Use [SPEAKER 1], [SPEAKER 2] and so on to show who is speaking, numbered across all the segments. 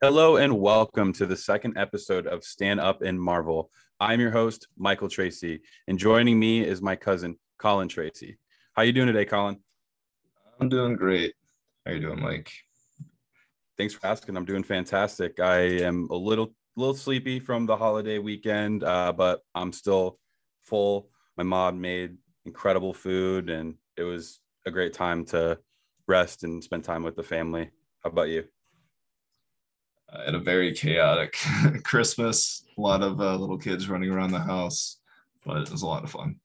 [SPEAKER 1] Hello and welcome to the second episode of Stan Up and Marvel. I'm your host, Michael Tracy, and joining me is my cousin, Colin Tracy. How you doing today, Colin?
[SPEAKER 2] I'm doing great. How you doing, Mike?
[SPEAKER 1] Thanks for asking. I'm doing fantastic. I am a little little sleepy from the holiday weekend, uh, but I'm still full. My mom made incredible food, and it was a great time to rest and spend time with the family. How about you?
[SPEAKER 2] I had a very chaotic Christmas. A lot of uh, little kids running around the house, but it was a lot of fun.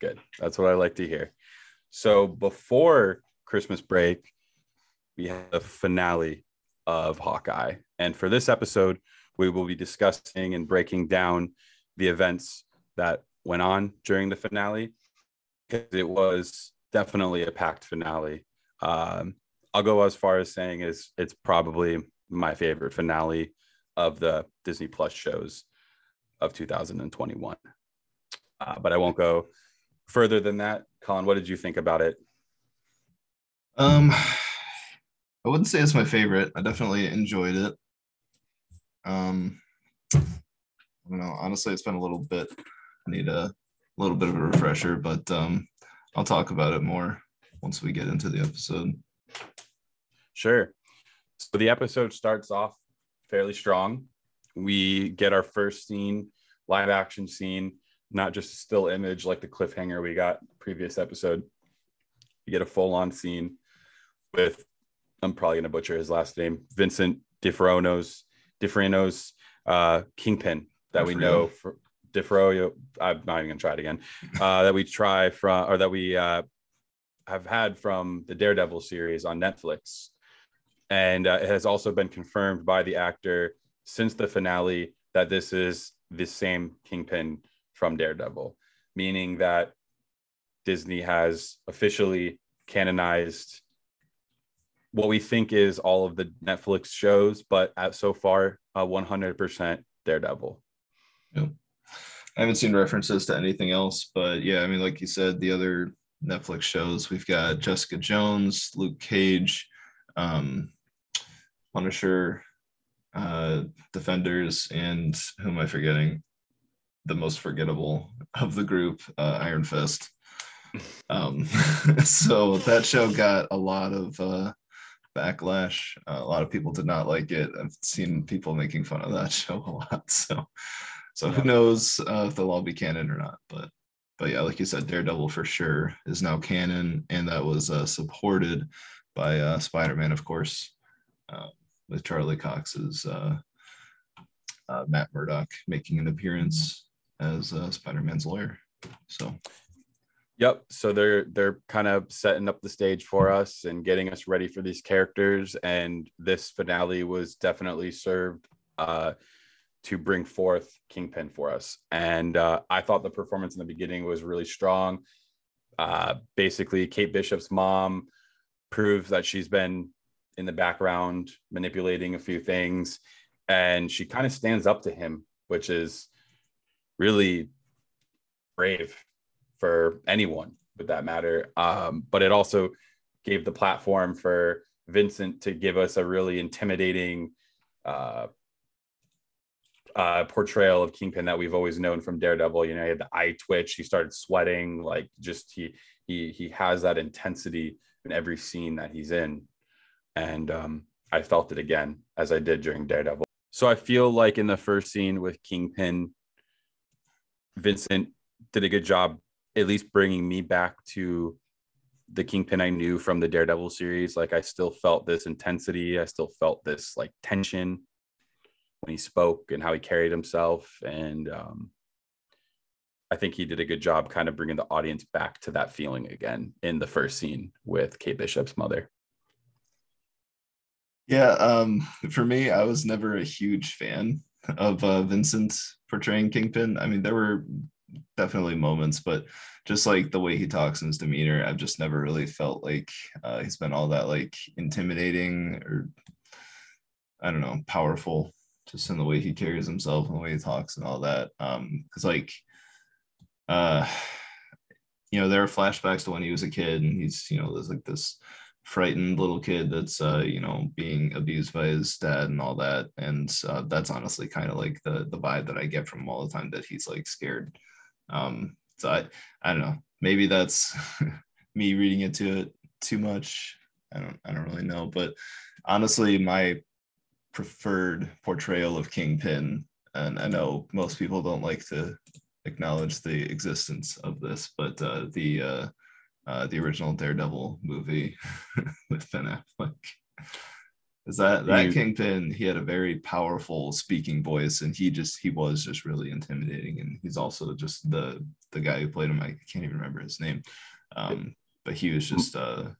[SPEAKER 1] Good. That's what I like to hear. So before Christmas break, we have the finale of Hawkeye. And for this episode, we will be discussing and breaking down the events that went on during the finale because it was definitely a packed finale. Um, I'll go as far as saying is it's probably my favorite finale of the Disney Plus shows of 2021. Uh, but I won't go further than that. Colin, what did you think about it?
[SPEAKER 2] Um, I wouldn't say it's my favorite. I definitely enjoyed it. Um, I don't know. Honestly, it's been a little bit. I need a little bit of a refresher, but um, I'll talk about it more once we get into the episode.
[SPEAKER 1] Sure. So the episode starts off fairly strong. We get our first scene, live action scene, not just a still image like the cliffhanger we got previous episode. You get a full on scene with I'm probably gonna butcher his last name, Vincent DiFerno's DiFerno's uh, Kingpin that we know for DiFerno. I'm not even gonna try it again. Uh, that we try from or that we uh, have had from the Daredevil series on Netflix and uh, it has also been confirmed by the actor since the finale that this is the same Kingpin from Daredevil, meaning that Disney has officially canonized what we think is all of the Netflix shows, but at so far, uh, 100% Daredevil.
[SPEAKER 2] Yeah. I haven't seen references to anything else, but yeah, I mean, like you said, the other Netflix shows, we've got Jessica Jones, Luke Cage, um, Punisher, uh, Defenders, and who am I forgetting? The most forgettable of the group, uh, Iron Fist. Um, so that show got a lot of uh, backlash. Uh, a lot of people did not like it. I've seen people making fun of that show a lot. So, so who knows uh, if they'll all be canon or not? But, but yeah, like you said, Daredevil for sure is now canon, and that was uh, supported by uh, Spider-Man, of course. Uh, with Charlie Cox's uh, uh, Matt Murdock making an appearance as uh, Spider-Man's lawyer. So,
[SPEAKER 1] yep. So they're they're kind of setting up the stage for us and getting us ready for these characters. And this finale was definitely served uh, to bring forth Kingpin for us. And uh, I thought the performance in the beginning was really strong. Uh, basically, Kate Bishop's mom proves that she's been in the background manipulating a few things and she kind of stands up to him which is really brave for anyone with that matter um, but it also gave the platform for vincent to give us a really intimidating uh, uh, portrayal of Kingpin that we've always known from Daredevil. You know, he had the eye twitch, he started sweating, like just he he he has that intensity in every scene that he's in and um, I felt it again as I did during Daredevil. So I feel like in the first scene with Kingpin, Vincent did a good job, at least bringing me back to the Kingpin I knew from the Daredevil series. Like I still felt this intensity, I still felt this like tension when he spoke and how he carried himself, and um, I think he did a good job kind of bringing the audience back to that feeling again in the first scene with Kate Bishop's mother.
[SPEAKER 2] Yeah, um, for me, I was never a huge fan of uh, Vincent portraying Kingpin. I mean, there were definitely moments, but just like the way he talks and his demeanor, I've just never really felt like uh, he's been all that like intimidating or I don't know, powerful, just in the way he carries himself and the way he talks and all that. Um, because like, uh, you know there are flashbacks to when he was a kid and he's you know there's like this frightened little kid that's uh you know being abused by his dad and all that. And uh, that's honestly kind of like the the vibe that i get from him all the time that he's like scared. Um so i i don't know. Maybe that's me reading into it too much. I don't i don't really know. But honestly my preferred portrayal of kingpin and i know most people don't like to acknowledge the existence of this but uh the uh uh, the original Daredevil movie with Ben Affleck. Is that that you, Kingpin? He had a very powerful speaking voice, and he just he was just really intimidating. And he's also just the the guy who played him. I can't even remember his name, um, but he was just a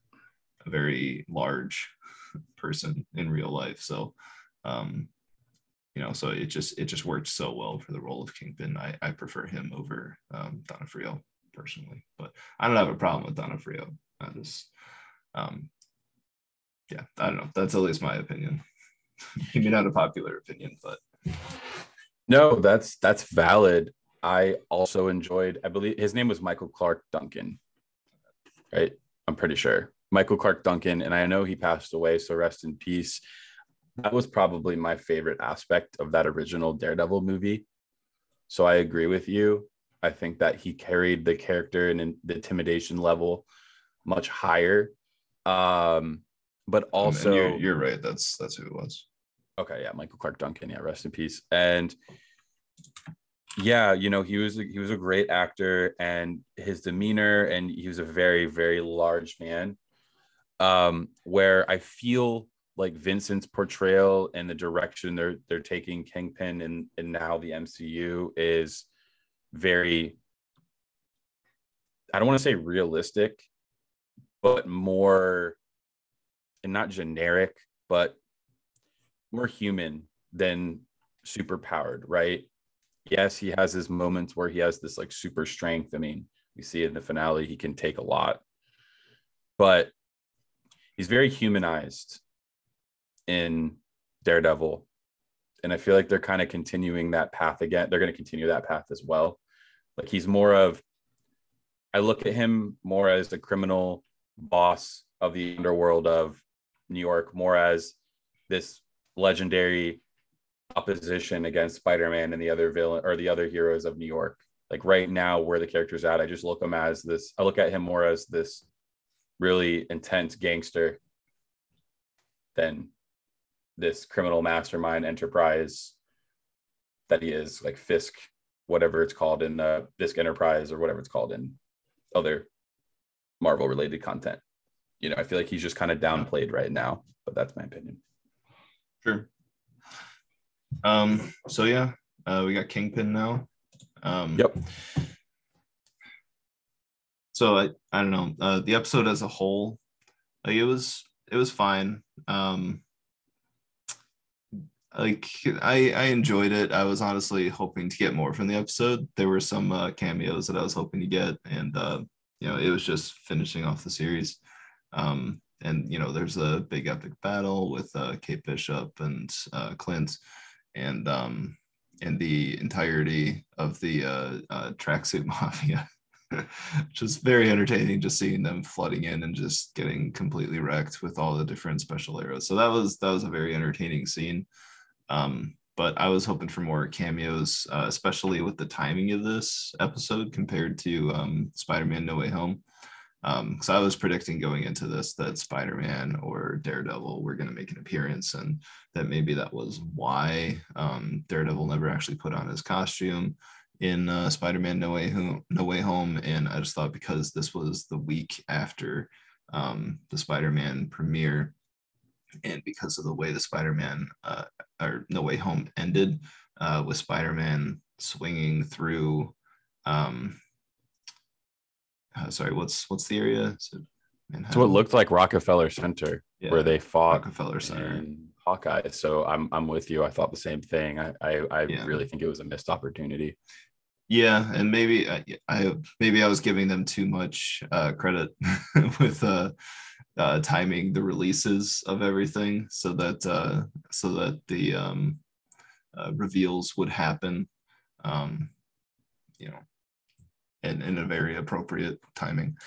[SPEAKER 2] very large person in real life. So, um, you know, so it just it just worked so well for the role of Kingpin. I I prefer him over um, D'Onofrio personally, but I don't have a problem with D'Onofrio. I just, um, yeah, I don't know. That's at least my opinion. Maybe not a popular opinion, but
[SPEAKER 1] no, that's that's valid. I also enjoyed. I believe his name was Michael Clarke Duncan, right? I'm pretty sure Michael Clarke Duncan, and I know he passed away, so rest in peace. That was probably my favorite aspect of that original Daredevil movie. So I agree with you. I think that he carried the character and the intimidation level much higher. Um, but also,
[SPEAKER 2] you're, you're, right. That's that's who it was.
[SPEAKER 1] Okay, yeah, Michael Clarke Duncan. Yeah, rest in peace. And yeah, you know, he was he was a great actor, and his demeanor, and he was a very very large man. Um, where I feel like Vincent's portrayal and the direction they're they're taking Kingpin and and now the MCU is very I don't want to say realistic, but more and not generic, but more human than super powered, right? Yes, he has his moments where he has this like super strength. I mean, we see in the finale, he can take a lot, but he's very humanized in Daredevil and I feel like they're kind of continuing that path again. They're going to continue that path as well. Like he's more of, I look at him more as a criminal boss of the underworld of New York, more as this legendary opposition against Spider-Man and the other villain or the other heroes of New York. Like right now, where the character's at, I just look him as this. I look at him more as this really intense gangster than this criminal mastermind enterprise that he is, like Fisk, whatever it's called in uh, Fisk Enterprise or whatever it's called in other Marvel related content. You know, I feel like he's just kind of downplayed right now, but that's my opinion.
[SPEAKER 2] Sure. Um, so yeah, uh, we got Kingpin now. Um,
[SPEAKER 1] yep.
[SPEAKER 2] So I, I don't know. Uh, the episode as a whole, like it was it was fine. Um, like I I enjoyed it. I was honestly hoping to get more from the episode. There were some uh, cameos that I was hoping to get, and uh, you know it was just finishing off the series. Um, and you know there's a big epic battle with uh, Kate Bishop and uh, Clint, and um, and the entirety of the uh, uh, tracksuit mafia. just very entertaining just seeing them flooding in and just getting completely wrecked with all the different special arrows so that was that was a very entertaining scene um, but I was hoping for more cameos, uh, especially with the timing of this episode compared to um, Spider-Man: No Way Home. Because um, I was predicting going into this that Spider-Man or Daredevil were going to make an appearance, and that maybe that was why um, Daredevil never actually put on his costume in uh, Spider-Man: No Way Home. No Way Home, and I just thought because this was the week after um, the Spider-Man premiere, and because of the way the Spider-Man uh, or No Way Home ended, uh, with Spider-Man swinging through. Um, uh, sorry, what's what's the area?
[SPEAKER 1] So, so it looked like Rockefeller Center, yeah, where they fought
[SPEAKER 2] Rockefeller Center.
[SPEAKER 1] Hawkeye. So I'm I'm with you. I thought the same thing. I I, I yeah. really think it was a missed opportunity.
[SPEAKER 2] Yeah, and maybe I, I maybe I was giving them too much uh, credit with uh, uh, timing the releases of everything so that uh, so that the um, uh, reveals would happen. Um, you know, in, in a very appropriate timing.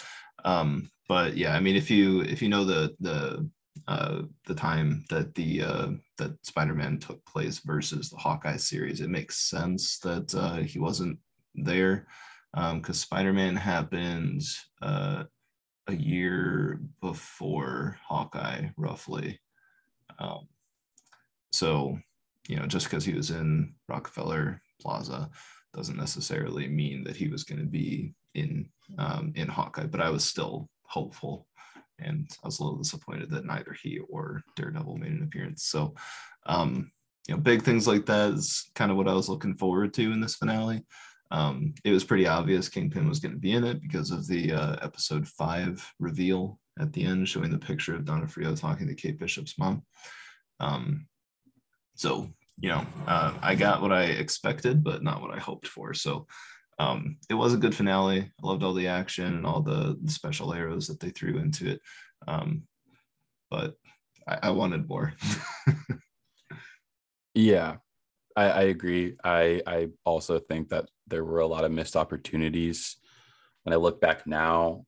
[SPEAKER 2] Um, but yeah, I mean, if you if you know the the uh, the time that the uh, that Spider-Man took place versus the Hawkeye series, it makes sense that uh, he wasn't there because um, Spider-Man happened uh, a year before Hawkeye, roughly. Um, so you know, just because he was in Rockefeller Plaza doesn't necessarily mean that he was going to be in um, in Hawkeye. But I was still hopeful, and I was a little disappointed that neither he or Daredevil made an appearance. So, um, you know, big things like that is kind of what I was looking forward to in this finale. Um, it was pretty obvious Kingpin was going to be in it because of the uh, episode five reveal at the end, showing the picture of D'Onofrio talking to Kate Bishop's mom. Um, so, you know, uh, I got what I expected, but not what I hoped for. So, um, it was a good finale. I loved all the action and all the, the special arrows that they threw into it. Um, but I, I wanted more.
[SPEAKER 1] yeah, I, I, agree. I, I also think that there were a lot of missed opportunities. When I look back now,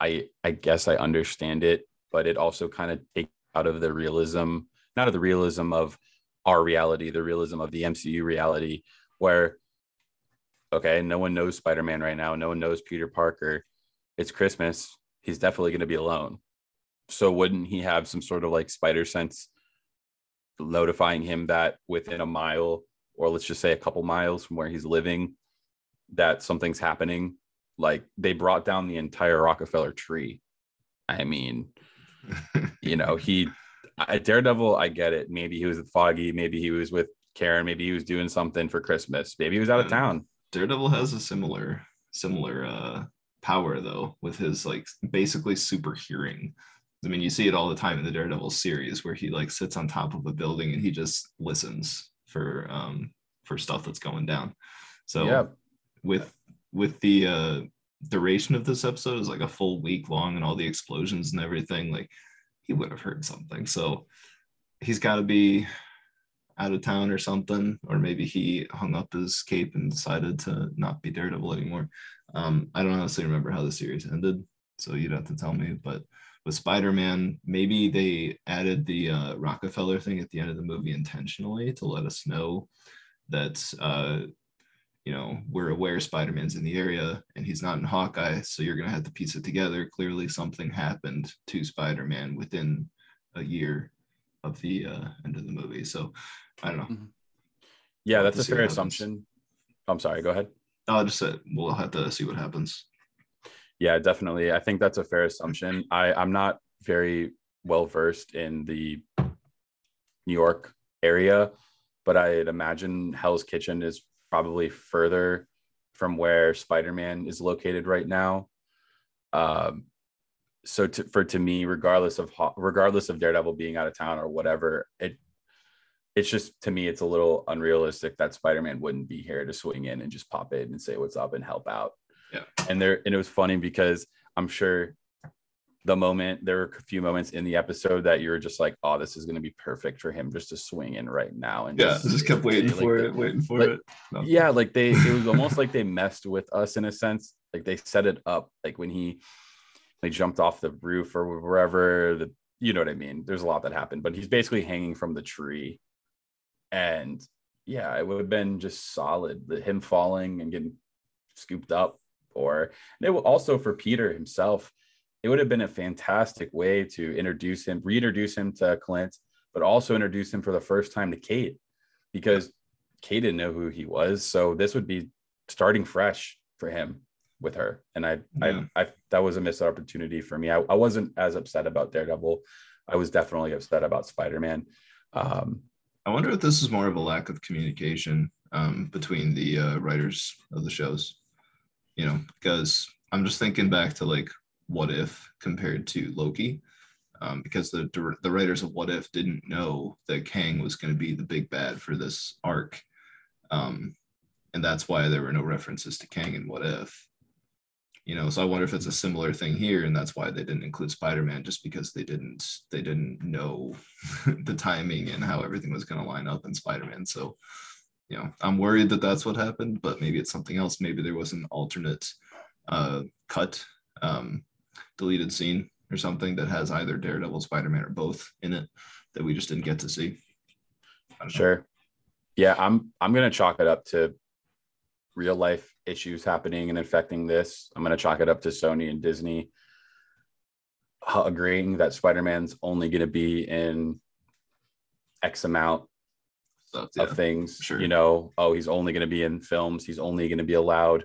[SPEAKER 1] I I guess I understand it, but it also kind of takes out of the realism, not of the realism of our reality, the realism of the MCU reality, where okay, no one knows Spider Man right now. No one knows Peter Parker. It's Christmas. He's definitely going to be alone. So wouldn't he have some sort of like spider sense notifying him that within a mile, or let's just say a couple miles from where he's living, that something's happening? Like they brought down the entire Rockefeller tree. I mean, you know, he Daredevil, I get it. Maybe he was with Foggy, maybe he was with Karen, maybe he was doing something for Christmas, maybe he was out of town.
[SPEAKER 2] Daredevil has a similar similar uh power though with his like basically super hearing. I mean, you see it all the time in the Daredevil series where he like sits on top of a building and he just listens for um for stuff that's going down. So yeah. With with the uh duration of this episode is like a full week long and all the explosions and everything, like he would have heard something. So he's got to be out of town or something, or maybe he hung up his cape and decided to not be Daredevil anymore. Um, I don't honestly remember how the series ended, so you'd have to tell me. But with Spider-Man, maybe they added the uh, Rockefeller thing at the end of the movie intentionally to let us know that uh, you know we're aware Spider-Man's in the area and he's not in Hawkeye, so you're gonna have to piece it together. Clearly, something happened to Spider-Man within a year of the uh, end of the movie. So I don't know. Mm-hmm.
[SPEAKER 1] Yeah, that's a fair assumption. I'm sorry. Go ahead.
[SPEAKER 2] I'll just say we'll have to see what happens.
[SPEAKER 1] Yeah, definitely. I think that's a fair assumption. I I'm not very well versed in the New York area, but I'd imagine Hell's Kitchen is probably further from where Spider-Man is located right now. Um, so to, for to me, regardless of regardless of Daredevil being out of town or whatever, it it's just to me it's a little unrealistic that Spider-Man wouldn't be here to swing in and just pop in and say what's up and help out.
[SPEAKER 2] Yeah.
[SPEAKER 1] And there and it was funny because I'm sure the moment there were a few moments in the episode that you were just like, oh, this is going to be perfect for him just to swing in right now. And
[SPEAKER 2] yeah, just, just kept waiting like for it, waiting for it.
[SPEAKER 1] No. Yeah, like they, it was almost like they messed with us in a sense. Like they set it up, like when he, they jumped off the roof or wherever. The, you know what I mean? There's a lot that happened, but he's basically hanging from the tree and yeah, it would have been just solid. The, him falling and getting scooped up, or it would also for Peter himself, it would have been a fantastic way to introduce him, reintroduce him to Clint, but also introduce him for the first time to Kate, because Kate didn't know who he was. So this would be starting fresh for him with her. And I, yeah. I, I, that was a missed opportunity for me. I, I wasn't as upset about Daredevil. I was definitely upset about Spider Man. Um,
[SPEAKER 2] I wonder if this is more of a lack of communication um, between the uh, writers of the shows. You know, because I'm just thinking back to like What If compared to Loki, um, because the the writers of What If didn't know that Kang was going to be the big bad for this arc, um, and that's why there were no references to Kang in What If. You know so i wonder if it's a similar thing here and that's why they didn't include spider-man just because they didn't they didn't know the timing and how everything was going to line up in spider-man. So you know i'm worried that that's what happened but maybe it's something else. Maybe there was an alternate uh, cut, um, deleted scene or something that has either Daredevil, Spider Man, or both in it that we just didn't get to see.
[SPEAKER 1] Sure. Yeah, I'm I'm gonna chalk it up to real life issues happening and affecting this. I'm gonna chalk it up to Sony and Disney agreeing that Spider-Man's only gonna be in X amount Stuff, yeah, of things. Sure. You know, oh, he's only gonna be in films, he's only gonna be allowed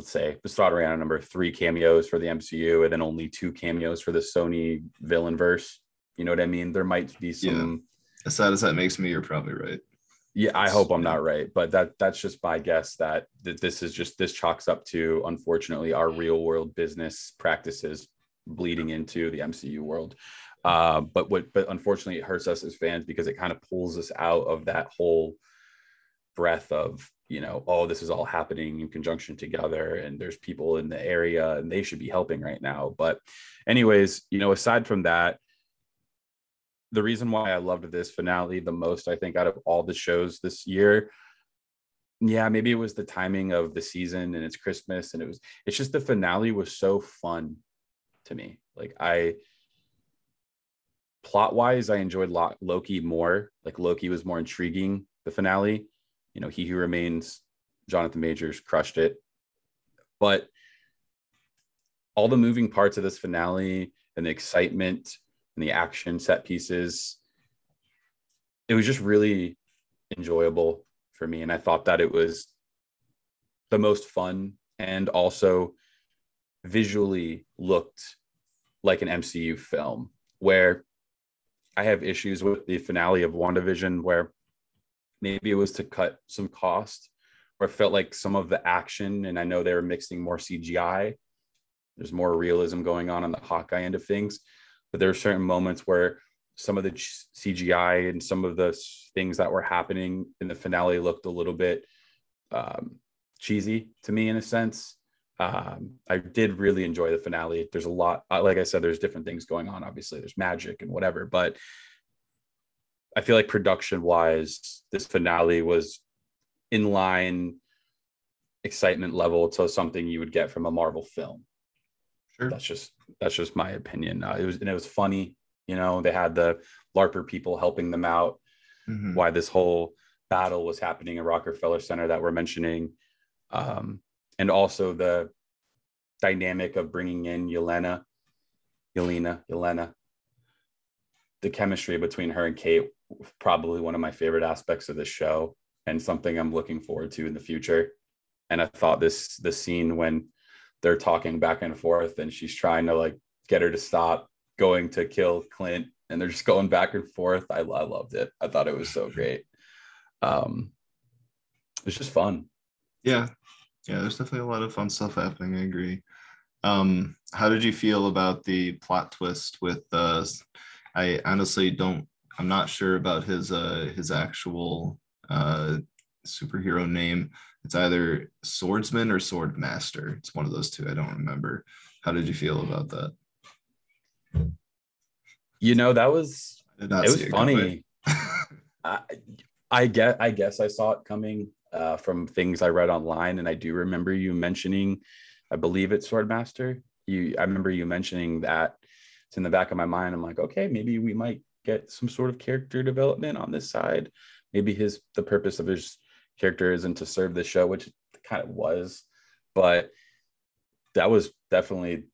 [SPEAKER 1] let's say let's start around number three cameos for the MCU and then only two cameos for the Sony villain verse. You know what I mean? There might be some.
[SPEAKER 2] Yeah. As sad as that makes me, you're probably right.
[SPEAKER 1] Yeah, I hope I'm not right, but that that's just my guess that that this is just this chalks up to unfortunately our real world business practices bleeding into the MCU world. Uh, but what but unfortunately it hurts us as fans because it kind of pulls us out of that whole breath of you know oh this is all happening in conjunction together and there's people in the area and they should be helping right now. But anyways you know aside from that the reason why i loved this finale the most i think out of all the shows this year yeah maybe it was the timing of the season and it's christmas and it was it's just the finale was so fun to me. Like i plot wise i enjoyed loki more. Like loki was more intriguing the finale you know, he who remains, Jonathan Majors crushed it. But all the moving parts of this finale and the excitement and the action set pieces, it was just really enjoyable for me. And I thought that it was the most fun and also visually looked like an MCU film where I have issues with the finale of WandaVision where maybe it was to cut some cost or it felt like some of the action and i know they were mixing more cgi there's more realism going on on the hawkeye end of things but there are certain moments where some of the cgi and some of the things that were happening in the finale looked a little bit um, cheesy to me in a sense um, I did really enjoy the finale. There's a lot, like I said, there's different things going on. Obviously, there's magic and whatever, but I feel like production wise, this finale was in line excitement level to something you would get from a Marvel film. Sure. That's just that's just my opinion. Uh, it was and it was funny. You know, they had the LARPer people helping them out. Mm-hmm. Why this whole battle was happening in Rockefeller Center that we're mentioning, um, and also the dynamic of bringing in Yelena, Yelena, Yelena. The chemistry between her and Kate probably one of my favorite aspects of the show and something I'm looking forward to in the future. And I thought this the scene when they're talking back and forth and she's trying to like get her to stop going to kill Clint and they're just going back and forth. I, I loved it. I thought it was so great. Um, it's just fun.
[SPEAKER 2] Yeah. Yeah. There's definitely a lot of fun stuff happening. I agree. Um, how did you feel about the plot twist with uh I honestly don't I'm not sure about his uh his actual uh superhero name. It's either swordsman or sword master. It's one of those two. I don't remember. How did you feel about that?
[SPEAKER 1] You know, that was it was it funny. I, I get I guess I saw it coming uh, from things I read online, and I do remember you mentioning, I believe it's Swordmaster. You, I remember you mentioning that. It's in the back of my mind. I'm like, okay, maybe we might get some sort of character development on this side. Maybe his the purpose of his character isn't to serve the show, which it kind of was, but that was definitely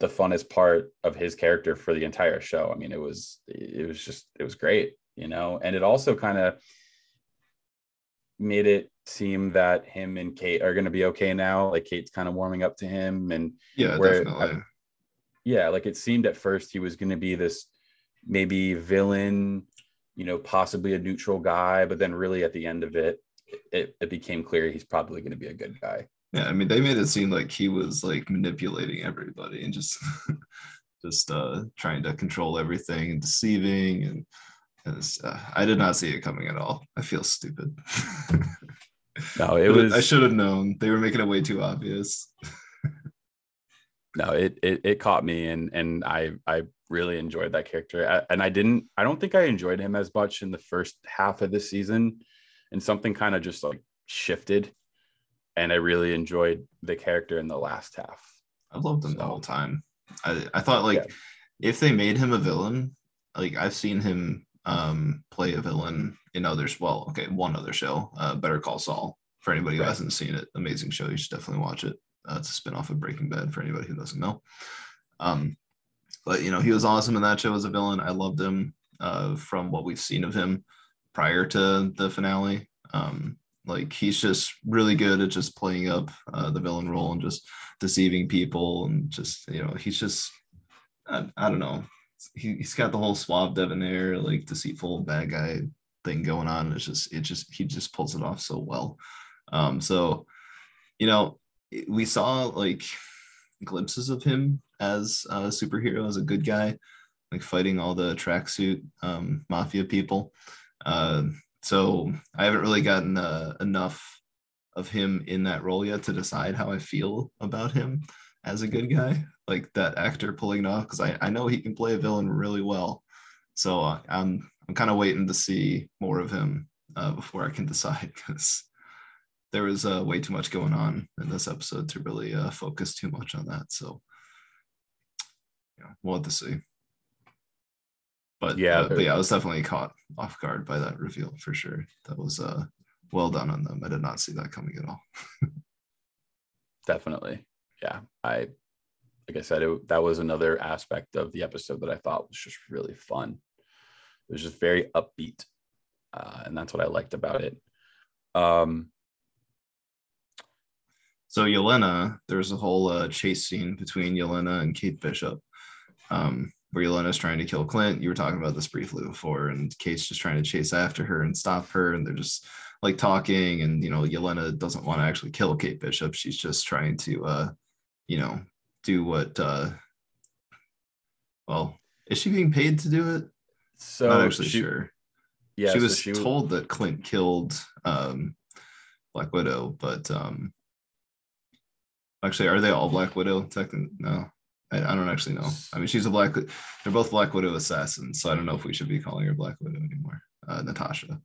[SPEAKER 1] the funnest part of his character for the entire show. I mean, it was it was just it was great, you know, and it also kind of made it seem that him and Kate are going to be okay now. Like Kate's kind of warming up to him, and
[SPEAKER 2] yeah, where, definitely. I,
[SPEAKER 1] yeah, like it seemed at first he was going to be this maybe villain, you know, possibly a neutral guy, but then really at the end of it, it, it became clear he's probably going to be a good guy.
[SPEAKER 2] Yeah, I mean, they made it seem like he was like manipulating everybody and just just uh trying to control everything and deceiving and, and uh, I did not see it coming at all. I feel stupid.
[SPEAKER 1] no, it was.
[SPEAKER 2] I should have known. They were making it way too obvious.
[SPEAKER 1] no, it, it it caught me, and and I I really enjoyed that character. And I didn't, I don't think I enjoyed him as much in the first half of the season. And something kind of just like shifted. and I really enjoyed the character in the last half.
[SPEAKER 2] I've loved him
[SPEAKER 1] So-
[SPEAKER 2] the whole time. I, I thought like
[SPEAKER 1] Yeah.
[SPEAKER 2] if they made him a villain, like I've seen him um play a villain in others. Well, okay, one other show, uh, Better Call Saul. For anybody who
[SPEAKER 1] Right.
[SPEAKER 2] hasn't seen it, amazing show. You should definitely watch it. Uh, it's a spinoff of Breaking Bad for anybody who doesn't know. Um, but you know, he was awesome in that show as a villain. I loved him uh, from what we've seen of him prior to the finale. Um, like he's just really good at just playing up uh, the villain role and just deceiving people and just you know he's just I, I don't know he, he's got the whole suave debonair like deceitful bad guy thing going on it's just it just he just pulls it off so well um so you know we saw like glimpses of him as a superhero as a good guy like fighting all the tracksuit um, mafia people uh, so i haven't really gotten uh, enough of him in that role yet to decide how I feel about him as a good guy, like that actor pulling it off. Because I, I know he can play a villain really well. So uh, I'm I'm kind of waiting to see more of him uh, before I can decide because there was uh, way too much going on in this episode to really uh, focus too much on that. So yeah, we'll have to see. But
[SPEAKER 1] Yeah,
[SPEAKER 2] yeah, but yeah, I was definitely caught off guard by that reveal for sure. That was uh well done on them. I did not see that coming at all.
[SPEAKER 1] Definitely. Yeah. I, like I said, it, that was another aspect of the episode that I thought was just really fun. It was just very upbeat. Uh, and that's what I liked about it. Um,
[SPEAKER 2] So Yelena, there's a whole uh, chase scene between Yelena and Kate Bishop, um, where Yelena's trying to kill Clint. You were talking about this briefly before, and Kate's just trying to chase after her and stop her, and they're just like talking. And you know, Yelena doesn't want to actually kill Kate Bishop. She's just trying to, uh, you know, do what. Uh, well, is she being paid to do it?
[SPEAKER 1] so
[SPEAKER 2] Not actually
[SPEAKER 1] she,
[SPEAKER 2] sure.
[SPEAKER 1] yeah,
[SPEAKER 2] she
[SPEAKER 1] so
[SPEAKER 2] was
[SPEAKER 1] she was-
[SPEAKER 2] told that Clint killed um, Black Widow, but um, actually, are they all Black Widow? Technically, no, I, I don't actually know. I mean, she's a Black. They're both Black Widow assassins, so I don't know if we should be calling her Black Widow anymore. Uh, Natasha,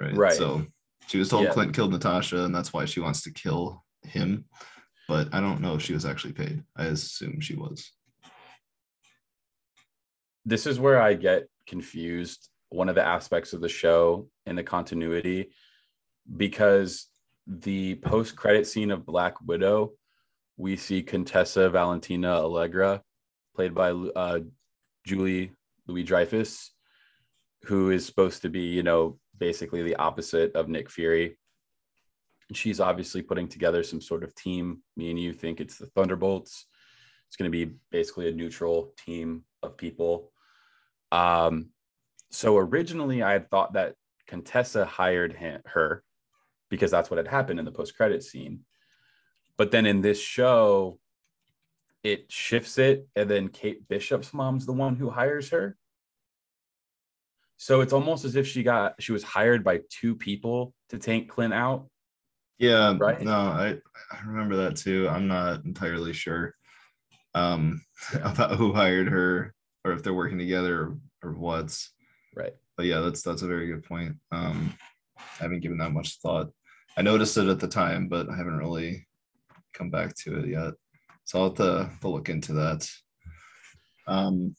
[SPEAKER 2] right?
[SPEAKER 1] Right.
[SPEAKER 2] So she was told
[SPEAKER 1] Yeah.
[SPEAKER 2] Clint killed Natasha, and that's why she wants to kill him. But I don't know if she was actually paid. I assume she was.
[SPEAKER 1] this is where I get confused. One of the aspects of the show and the continuity, because the post credit scene of Black Widow, we see Contessa Valentina Allegra, played by uh, Julie Louis Dreyfus, who is supposed to be, you know, basically the opposite of Nick Fury. She's obviously putting together some sort of team. Me and you think it's the Thunderbolts. It's going to be basically a neutral team of people. Um, so originally, I had thought that Contessa hired him, her because that's what had happened in the post credit scene. But then in this show, it shifts it, and then Kate Bishop's mom's the one who hires her. So it's almost as if she got she was hired by two people to take Clint out.
[SPEAKER 2] Yeah,
[SPEAKER 1] Right?
[SPEAKER 2] No, I, I remember that too. I'm not entirely sure um, about who hired her or if they're working together or, or what.
[SPEAKER 1] Right.
[SPEAKER 2] But yeah, that's that's a very good point. Um, I haven't given that much thought. I noticed it at the time, but I haven't really come back to it yet. So I'll have to, to look into that. Um,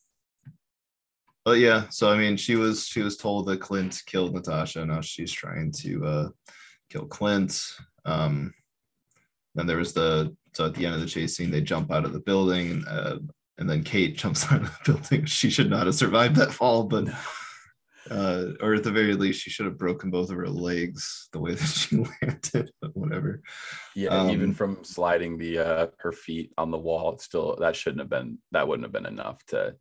[SPEAKER 2] but yeah, so I mean, she was she was told that Clint killed Natasha. Now she's trying to uh, kill Clint. Um, then there was the so at the end of the chase scene, they jump out of the building, uh, and then Kate jumps out of the building. She should not have survived that fall, but uh, or at the very least, she should have broken both of her legs the way that she landed. But whatever.
[SPEAKER 1] Yeah, even
[SPEAKER 2] Um,
[SPEAKER 1] from sliding the uh her feet on the wall, it's still that shouldn't have been that wouldn't have been enough to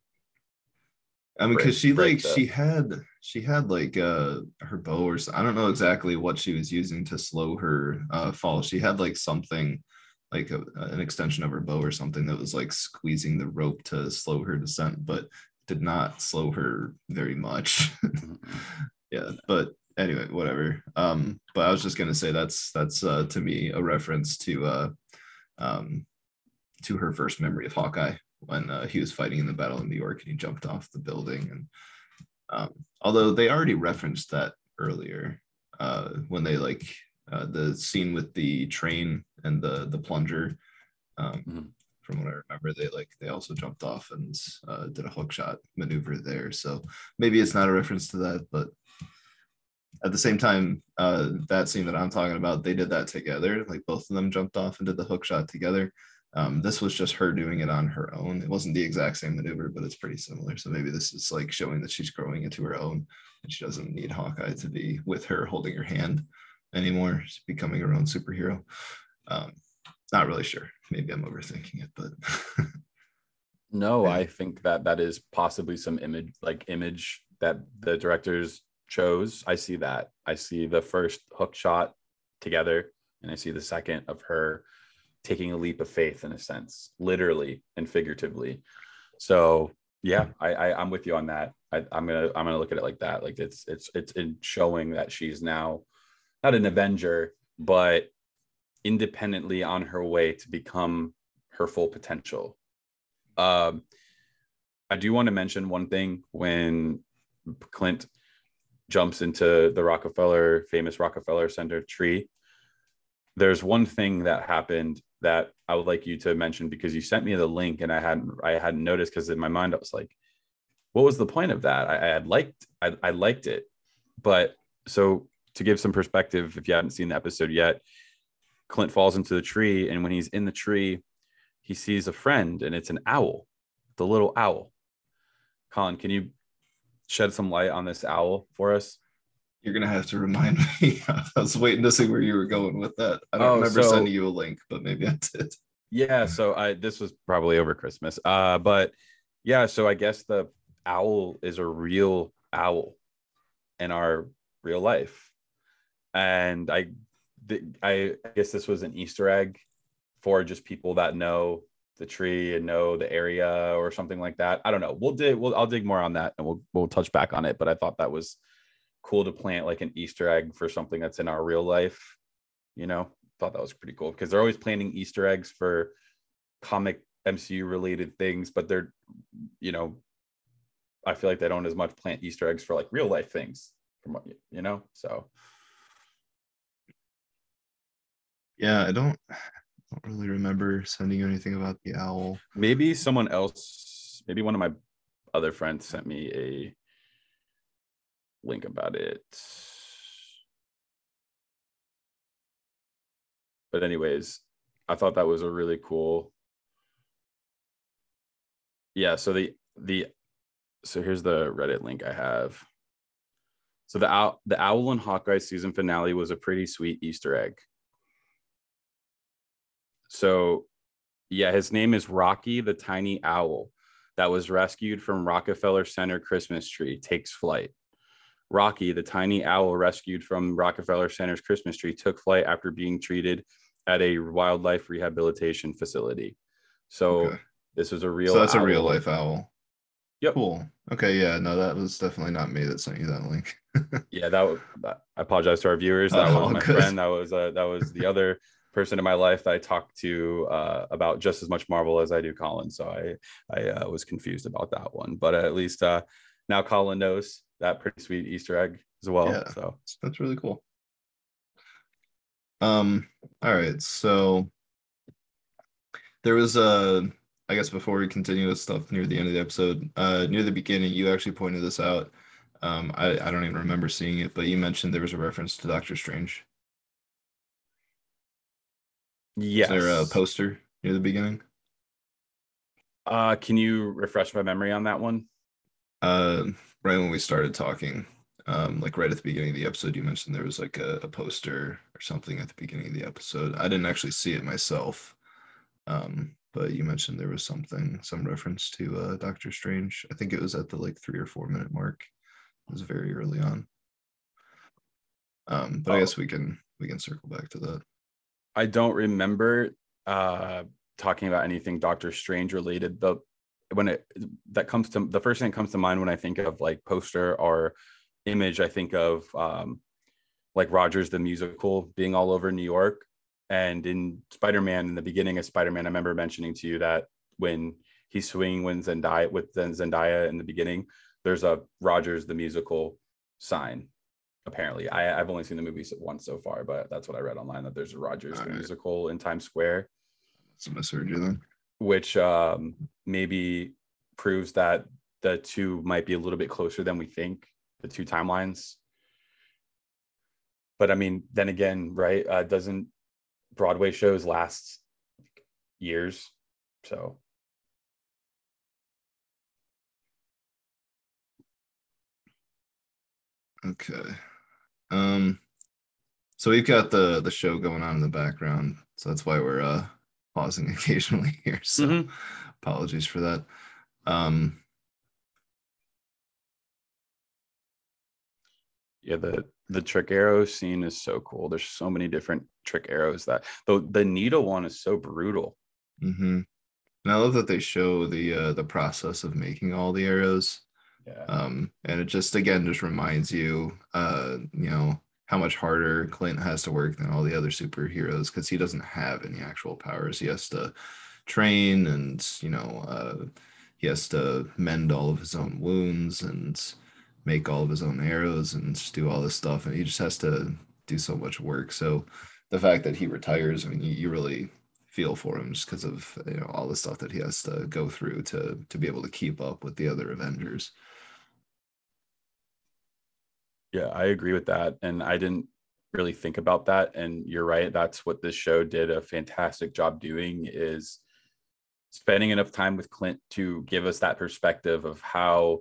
[SPEAKER 2] I mean, because she like
[SPEAKER 1] the-
[SPEAKER 2] she had she had like uh her bow or I don't know exactly what she was using to slow her uh fall. She had like something like a, an extension of her bow or something that was like squeezing the rope to slow her descent, but did not slow her very much. yeah, but anyway, whatever. Um, but I was just gonna say that's that's uh to me a reference to uh um to her first memory of Hawkeye when uh, he was fighting in the Battle of New York and he jumped off the building. And um, although they already referenced that earlier, uh, when they like uh, the scene with the train and the the plunger. Um,
[SPEAKER 1] Mhm.
[SPEAKER 2] From what I remember, they like they also jumped off and uh, did a hook shot maneuver there. So maybe it's not a reference to that, but at the same time, uh, that scene that I'm talking about, they did that together. Like both of them jumped off and did the hook shot together. Um, this was just her doing it on her own. It wasn't the exact same maneuver, but it's pretty similar. So maybe this is like showing that she's growing into her own and she doesn't need Hawkeye to be with her holding her hand anymore. She's becoming her own superhero. Um, not really sure. Maybe I'm overthinking it, but
[SPEAKER 1] No. I think that that is possibly some image, like image that the directors chose. I see that. I see the first hook shot together, and I see the second of her taking a leap of faith in a sense, literally and figuratively. So yeah, I, I I'm with you on that. I, I'm gonna I'm gonna look at it like that. Like it's it's it's in showing that she's now not an Avenger, but independently on her way to become her full potential. Um, I do want to mention one thing when Clint jumps into the Rockefeller famous Rockefeller Center tree. There's one thing that happened that I would like you to mention because you sent me the link and I hadn't I hadn't noticed because in my mind I was like, what was the point of that? I, I had liked I, I liked it, but so to give some perspective, if you haven't seen the episode yet, Clint falls into the tree, and when he's in the tree, he sees a friend, and it's an owl, the little owl. Colin, can you shed some light on this owl for us?
[SPEAKER 2] you're gonna have to remind me. I was waiting to see where you were going with that. I don't
[SPEAKER 1] Oh,
[SPEAKER 2] remember
[SPEAKER 1] so-
[SPEAKER 2] sending you a link, but maybe I did.
[SPEAKER 1] Yeah, so I this was probably over Christmas. Uh, but yeah, so I guess the owl is a real owl in our real life, and I, th- I guess this was an Easter egg for just people that know the tree and know the area or something like that. I don't know. We'll dig. We'll I'll dig more on that and we'll we'll touch back on it. But I thought that was cool to plant like an Easter egg for something that's in our real life. You know, thought that was pretty cool because they're always planting Easter eggs for comic MCU related things, but they're, you know, I feel like they don't as much plant Easter eggs for like real life things, from you know. So
[SPEAKER 2] Yeah, I don't, don't really remember sending you anything about the owl.
[SPEAKER 1] maybe someone else, maybe one of my other friends sent me a link about it. But anyways, I thought that was a really cool. Yeah, so the the so here's the Reddit link I have. So the owl the Owl and Hawkeye season finale was a pretty sweet Easter egg. So yeah, his name is Rocky the Tiny Owl that was rescued from Rockefeller Center Christmas tree takes flight. Rocky, the tiny owl rescued from Rockefeller Center's Christmas tree, took flight after being treated at a wildlife rehabilitation facility. So
[SPEAKER 2] Okay.
[SPEAKER 1] this was a real.
[SPEAKER 2] so that's a real life owl.
[SPEAKER 1] Yep.
[SPEAKER 2] Cool. Okay. Yeah. No, that was definitely not me that sent you that link.
[SPEAKER 1] Yeah, that, was, I apologize to our viewers. That
[SPEAKER 2] Oh,
[SPEAKER 1] was my
[SPEAKER 2] good.
[SPEAKER 1] friend. That was uh, that was the other person in my life that I talked to uh, about just as much Marvel as I do Colin. So I I uh, was confused about that one, but at least uh, now Colin knows that pretty sweet Easter egg as well.
[SPEAKER 2] Yeah.
[SPEAKER 1] So
[SPEAKER 2] That's really cool. Um, all right, so there was a I guess before we continue with stuff near the end of the episode, uh near the beginning, you actually pointed this out. Um, I, I don't even remember seeing it, but you mentioned there was a reference to Doctor Strange.
[SPEAKER 1] Yes.
[SPEAKER 2] Is there a poster near the beginning?
[SPEAKER 1] Uh, can you refresh my memory on that one?
[SPEAKER 2] Uh, right when we started talking, um, like right at the beginning of the episode, you mentioned there was like a, a poster or something at the beginning of the episode. I didn't actually see it myself, um, but you mentioned there was something, some reference to uh, Doctor Strange. I think it was at the like three or four minute mark. It was very early on. Um, but I
[SPEAKER 1] Oh.
[SPEAKER 2] guess we can we can circle back to that.
[SPEAKER 1] I don't remember uh talking about anything Doctor Strange related. The when it that comes to the first thing that comes to mind when I think of like poster or image, I think of um like Rogers the musical being all over New York. And in Spider-Man, in the beginning of Spider-Man, I remember mentioning to you that when he's swinging with Zendaya with Zendaya in the beginning, there's a Rogers the musical sign apparently I, i've only seen the movies once so far but that's what i read online that there's a rogers
[SPEAKER 2] right.
[SPEAKER 1] musical in times square
[SPEAKER 2] That's a misheard then.
[SPEAKER 1] which um, maybe proves that the two might be a little bit closer than we think the two timelines but i mean then again right uh, doesn't broadway shows last years so
[SPEAKER 2] Okay. Um so we've got the the show going on in the background. So that's why we're uh pausing occasionally here. So
[SPEAKER 1] Mhm.
[SPEAKER 2] apologies for that. Um
[SPEAKER 1] yeah the the trick arrow scene is so cool there's so many different trick arrows that the the needle one is so brutal
[SPEAKER 2] Mm-hmm. and I love that they show the uh the process of making all the arrows.
[SPEAKER 1] Yeah
[SPEAKER 2] Um and it just again just reminds you uh you know how much harder Clint has to work than all the other superheroes because he doesn't have any actual powers. He has to train and you know uh, he has to mend all of his own wounds and make all of his own arrows and just do all this stuff and he just has to do so much work. So the fact that he retires, I mean, you, you really feel for him just because of you know all the stuff that he has to go through to to be able to keep up with the other Avengers.
[SPEAKER 1] Yeah, I agree with that. And I didn't really think about that. And you're right. That's what this show did a fantastic job doing is spending enough time with Clint to give us that perspective of how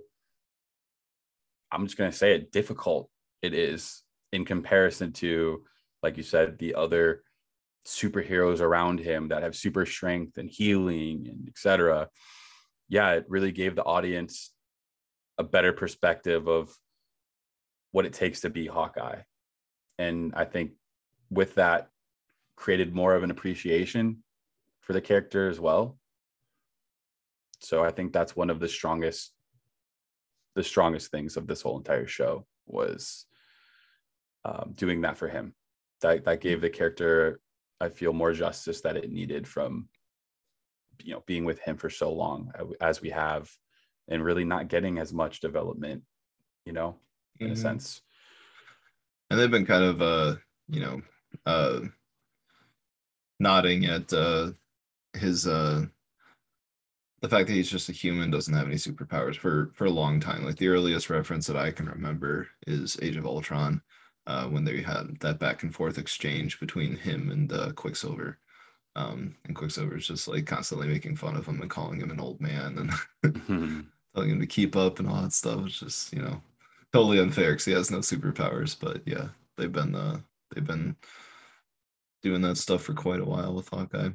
[SPEAKER 1] I'm just going to say it difficult it is in comparison to, like you said, the other superheroes around him that have super strength and healing and etc. Yeah, it really gave the audience a better perspective of what it takes to be Hawkeye. And I think with that created more of an appreciation for the character as well. So I think that's one of the strongest the strongest things of this whole entire show was um, doing that for him. That that gave the character I feel more justice that it needed from you know being with him for so long as we have and really not getting as much development, you know, in a
[SPEAKER 2] Mhm.
[SPEAKER 1] sense.
[SPEAKER 2] and they've been kind of uh you know uh nodding at uh his uh the fact that he's just a human doesn't have any superpowers for for a long time like the earliest reference that i can remember is age of ultron uh when they had that back and forth exchange between him and uh quicksilver um and quicksilver's just like constantly making fun of him and calling him an old man and
[SPEAKER 1] Mhm.
[SPEAKER 2] telling him to keep up and all that stuff. It's just, you know, totally unfair because he has no superpowers. But yeah, they've been uh they've been doing that stuff for quite a while with Hawkeye.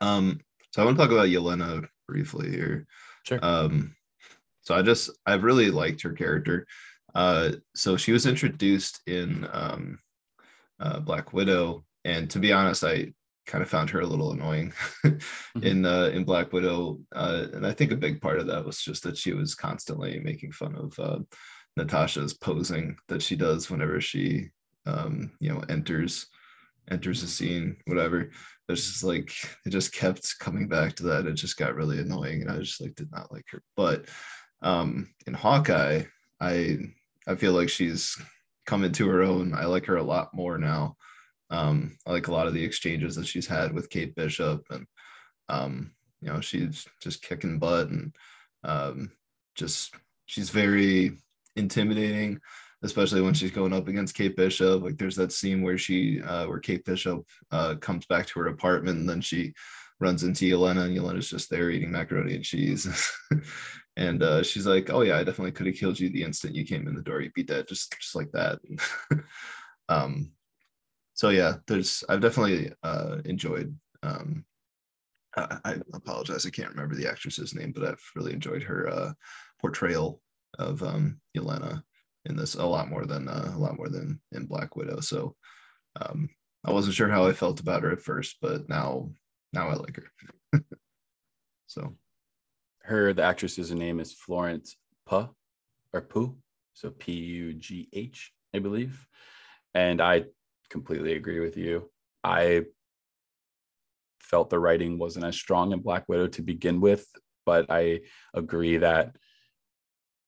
[SPEAKER 2] Um, so I want to talk about Yelena briefly here.
[SPEAKER 1] Sure.
[SPEAKER 2] Um, so I just I've really liked her character. Uh, so she was introduced in um, uh, Black Widow, and to be honest, I kind of found her a little annoying in uh, in Black Widow, uh, and I think a big part of that was just that she was constantly making fun of uh, Natasha's posing that she does whenever she um, you know enters enters a scene, whatever. It's just like it just kept coming back to that. It just got really annoying, and I just like did not like her. But um, in Hawkeye, I I feel like she's come into her own. I like her a lot more now. Um, I like a lot of the exchanges that she's had with Kate Bishop, and um, you know, she's just kicking butt and um, just she's very intimidating, especially when she's going up against Kate Bishop. Like there's that scene where she uh, where Kate Bishop uh, comes back to her apartment and then she runs into Yelena and Yelena's just there eating macaroni and cheese. and uh, she's like, Oh yeah, I definitely could have killed you the instant you came in the door. You'd be dead, just just like that. um so yeah, there's I've definitely uh enjoyed um I, apologize, I can't remember the actress's name, but I've really enjoyed her uh portrayal of um Yelena in this a lot more than uh, a lot more than in Black Widow. So um I wasn't sure how I felt about her at first, but now now I like her. so
[SPEAKER 1] Her, the actress's name is Florence Puh or Pooh. So P U G H, I believe. And I completely agree with you. I felt the writing wasn't as strong in Black Widow to begin with, but I agree that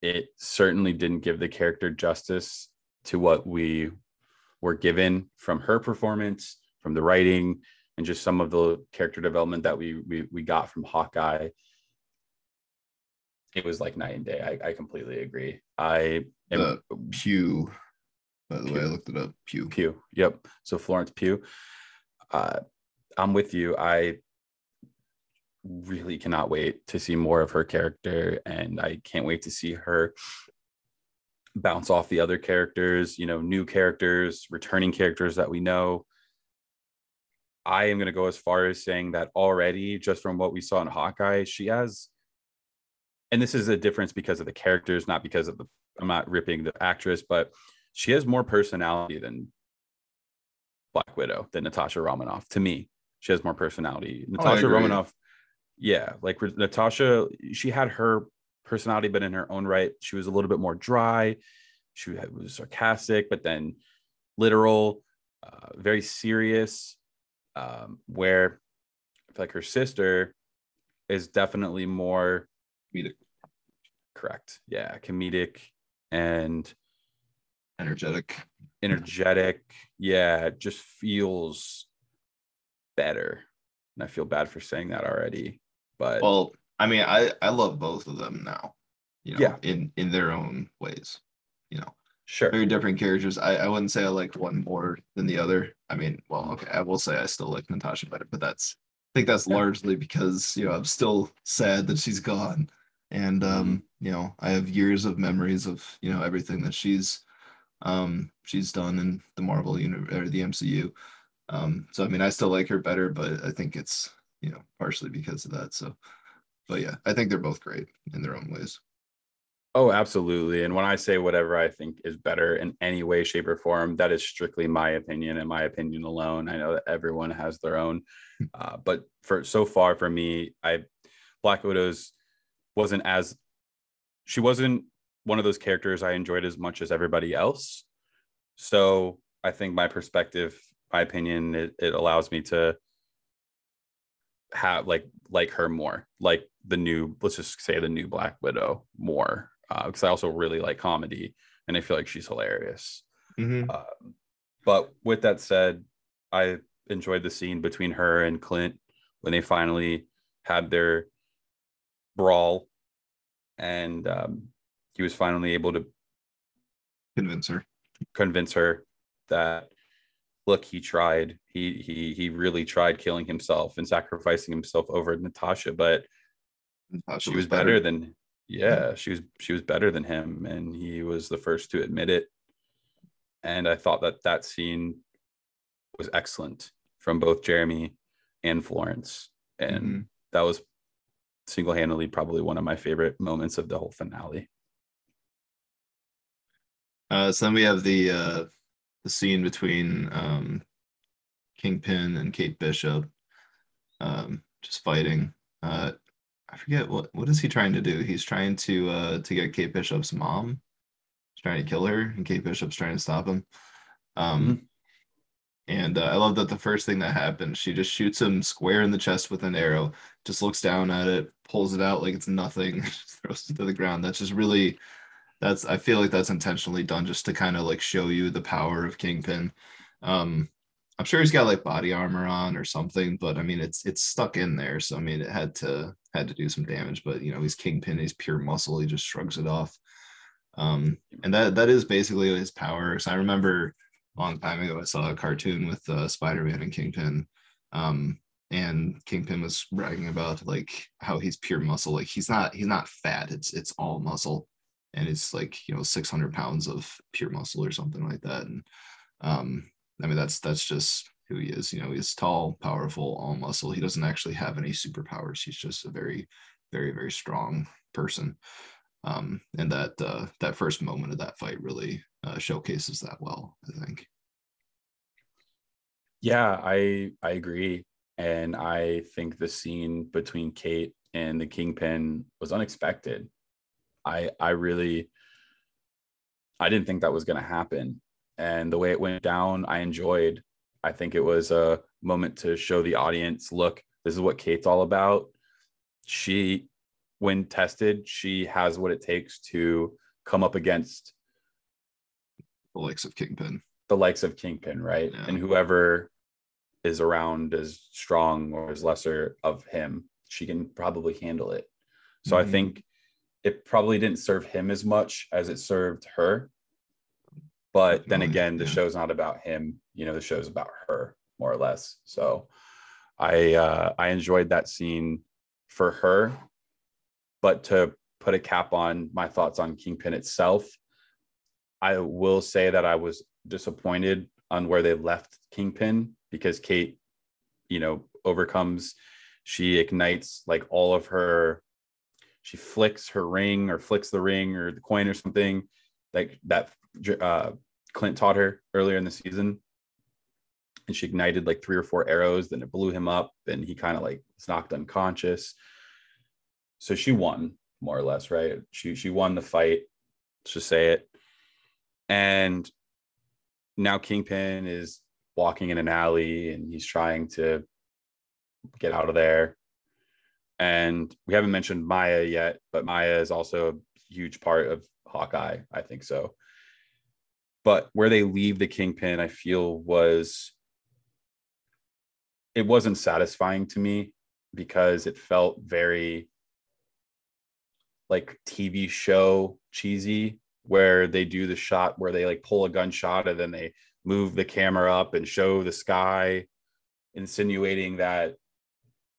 [SPEAKER 1] it certainly didn't give the character justice to what we were given from her performance, from the writing, and just some of the character development that we we, we got from Hawkeye. It was like night and day. I, I completely agree. I am
[SPEAKER 2] The Pew. By the way, I looked it up. Pew.
[SPEAKER 1] Pew. Yep. So Florence Pugh. Uh, I'm with you. I really cannot wait to see more of her character, and I can't wait to see her bounce off the other characters. You know, new characters, returning characters that we know. I am going to go as far as saying that already, just from what we saw in Hawkeye, she has, and this is a difference because of the characters, not because of the. I'm not ripping the actress, but she has more personality than Black Widow, than Natasha Romanoff. To me, she has more personality.
[SPEAKER 2] Oh,
[SPEAKER 1] Natasha
[SPEAKER 2] agree.
[SPEAKER 1] Romanoff, yeah, like Natasha, she had her personality, but in her own right, she was a little bit more dry. She was sarcastic, but then literal, uh, very serious. Um, where I feel like her sister is definitely more
[SPEAKER 2] Comedic.
[SPEAKER 1] correct. Yeah, comedic and
[SPEAKER 2] Energetic.
[SPEAKER 1] energetic. Yeah, it just feels better. And I feel bad for saying that already. But
[SPEAKER 2] Well, I mean, I I love both of them now. You know,
[SPEAKER 1] Yeah.
[SPEAKER 2] in in their own ways. You know,
[SPEAKER 1] sure.
[SPEAKER 2] very different characters. I I wouldn't say I like one more than the other. I mean, well, okay, I will say I still like Natasha better, but that's I think that's
[SPEAKER 1] Yeah.
[SPEAKER 2] largely because you know I'm still sad that she's gone, and
[SPEAKER 1] Mm-hmm.
[SPEAKER 2] um, you know I have years of memories of you know everything that she's um she's done in the Marvel universe or the MCU. Um, so I mean, I still like her better, but I think it's you know partially because of that. So, but yeah, I think they're both great in their own ways.
[SPEAKER 1] Oh, absolutely. And when I say whatever I think is better in any way, shape, or form, that is strictly my opinion and my opinion alone. I know that everyone has their own. Uh, but for so far for me, I Black Widow's wasn't as she wasn't one of those characters I enjoyed as much as everybody else. So I think my perspective, my opinion, it, it allows me to have like like her more, like the new, let's just say the new Black Widow more, because I also really like comedy and I feel like she's hilarious.
[SPEAKER 2] Mm-hmm.
[SPEAKER 1] Um, but with that said, I enjoyed the scene between her and Clint when they finally had their brawl, and um, he was finally able to
[SPEAKER 2] Convince her.
[SPEAKER 1] convince her that look he tried he he he really tried killing himself and sacrificing himself over natasha but
[SPEAKER 2] Natasha
[SPEAKER 1] she was better. than yeah she was she was better than him and he was the first to admit it and i thought that that scene was excellent from both jeremy and florence and
[SPEAKER 2] Mhm.
[SPEAKER 1] that was single-handedly probably one of my favorite moments of the whole finale
[SPEAKER 2] Uh, so then we have the uh, the scene between um, Kingpin and Kate Bishop, um, just fighting. Uh, I forget what what is he trying to do. He's trying to uh, to get Kate Bishop's mom. He's trying to kill her, and Kate Bishop's trying to stop him. Um, And uh, I love that the first thing that happens, she just shoots him square in the chest with an arrow. Just looks down at it, pulls it out like it's nothing, throws it to the ground. That's just really that's I feel like that's intentionally done just to kind of like show you the power of Kingpin. Um, I'm sure he's got like body armor on or something, but I mean it's it's stuck in there, so I mean it had to had to do some damage. But you know he's Kingpin, he's pure muscle. He just shrugs it off, um, and that that is basically his power. So I remember a long time ago I saw a cartoon with uh, Spider-Man and Kingpin, um, and Kingpin was bragging about like how he's pure muscle. Like he's not he's not fat. It's it's all muscle and it's like you know 600 pounds of pure muscle or something like that and um i mean that's that's just who he is you know he's tall powerful all muscle. He doesn't actually have any superpowers. He's just a very very very strong person. Um and that uh that first moment of that fight really uh, showcases that well i think.
[SPEAKER 1] Yeah, I I agree, and I think the scene between Kate and the Kingpin was unexpected. I I really I didn't think that was going to happen, and the way it went down, I enjoyed. I think it was a moment to show the audience, look, this is what Kate's all about. She, when tested, she has what it takes to come up against
[SPEAKER 2] the likes of Kingpin.
[SPEAKER 1] The likes of Kingpin, right?
[SPEAKER 2] Yeah.
[SPEAKER 1] And whoever is around as strong or as lesser of him, she can probably handle it. So I
[SPEAKER 2] Mhm.
[SPEAKER 1] think it probably didn't serve him as much as it served her. But then again, the show's not about him, you know, the show's about her more or less. So I uh I enjoyed that scene for her. But to put a cap on my thoughts on Kingpin itself, I will say that I was disappointed on where they left Kingpin because Kate, you know, overcomes, she ignites like all of her, she flicks her ring or flicks the ring or the coin or something like that uh, Clint taught her earlier in the season. And she ignited like three or four arrows, then it blew him up and he kind of like was knocked unconscious. So she won more or less, right? She she won the fight. Let's just say it. And now Kingpin is walking in an alley and he's trying to get out of there. And we haven't mentioned Maya yet, but Maya is also a huge part of Hawkeye. I think so. But where they leave the Kingpin, I feel was it wasn't satisfying to me because it felt very like TV show cheesy where they do the shot where they like pull a gunshot and then they move the camera up and show the sky insinuating that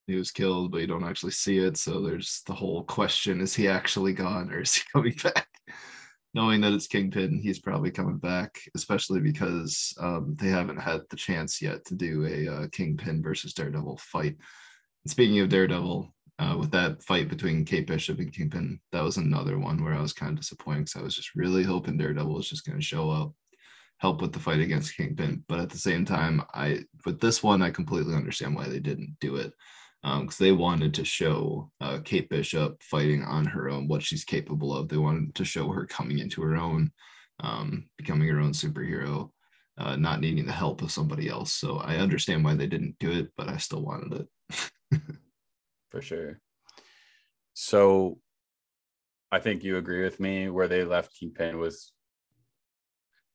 [SPEAKER 2] He was killed, but you don't actually see it. So there's the whole question: Is he actually gone, or is he coming back? Knowing that it's Kingpin, he's probably coming back, especially because um, they haven't had the chance yet to do a uh, Kingpin versus Daredevil fight. And speaking of Daredevil, uh, with that fight between Kate Bishop and Kingpin, that was another one where I was kind of disappointed because I was just really hoping Daredevil was just going to show up, help with the fight against Kingpin. But at the same time, I with this one, I completely understand why they didn't do it because they wanted to show uh, Kate Bishop fighting on her own, what she's capable of. They wanted to show her coming into her own, um, becoming her own superhero, uh, not needing the help of somebody else. So I understand why they didn't do it, but I still wanted it.
[SPEAKER 1] for sure. So I think you agree with me where they left Kingpin was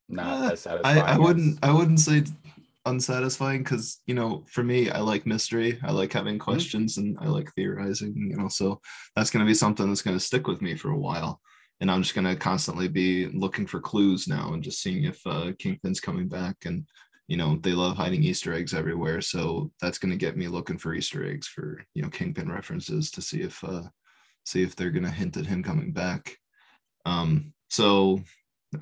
[SPEAKER 1] not
[SPEAKER 2] Uh,
[SPEAKER 1] as satisfying.
[SPEAKER 2] I, I wouldn't I wouldn't say unsatisfying because you know for me I like mystery I like
[SPEAKER 1] Mm-hmm.
[SPEAKER 2] having questions and I like theorizing you know so that's going to be something that's going to stick with me for a while and I'm just going to constantly be looking for clues now and just seeing if uh, Kingpin's coming back and you know they love hiding Easter eggs everywhere so that's going to get me looking for Easter eggs for you know Kingpin references to see if uh, see if they're going to hint at him coming back um so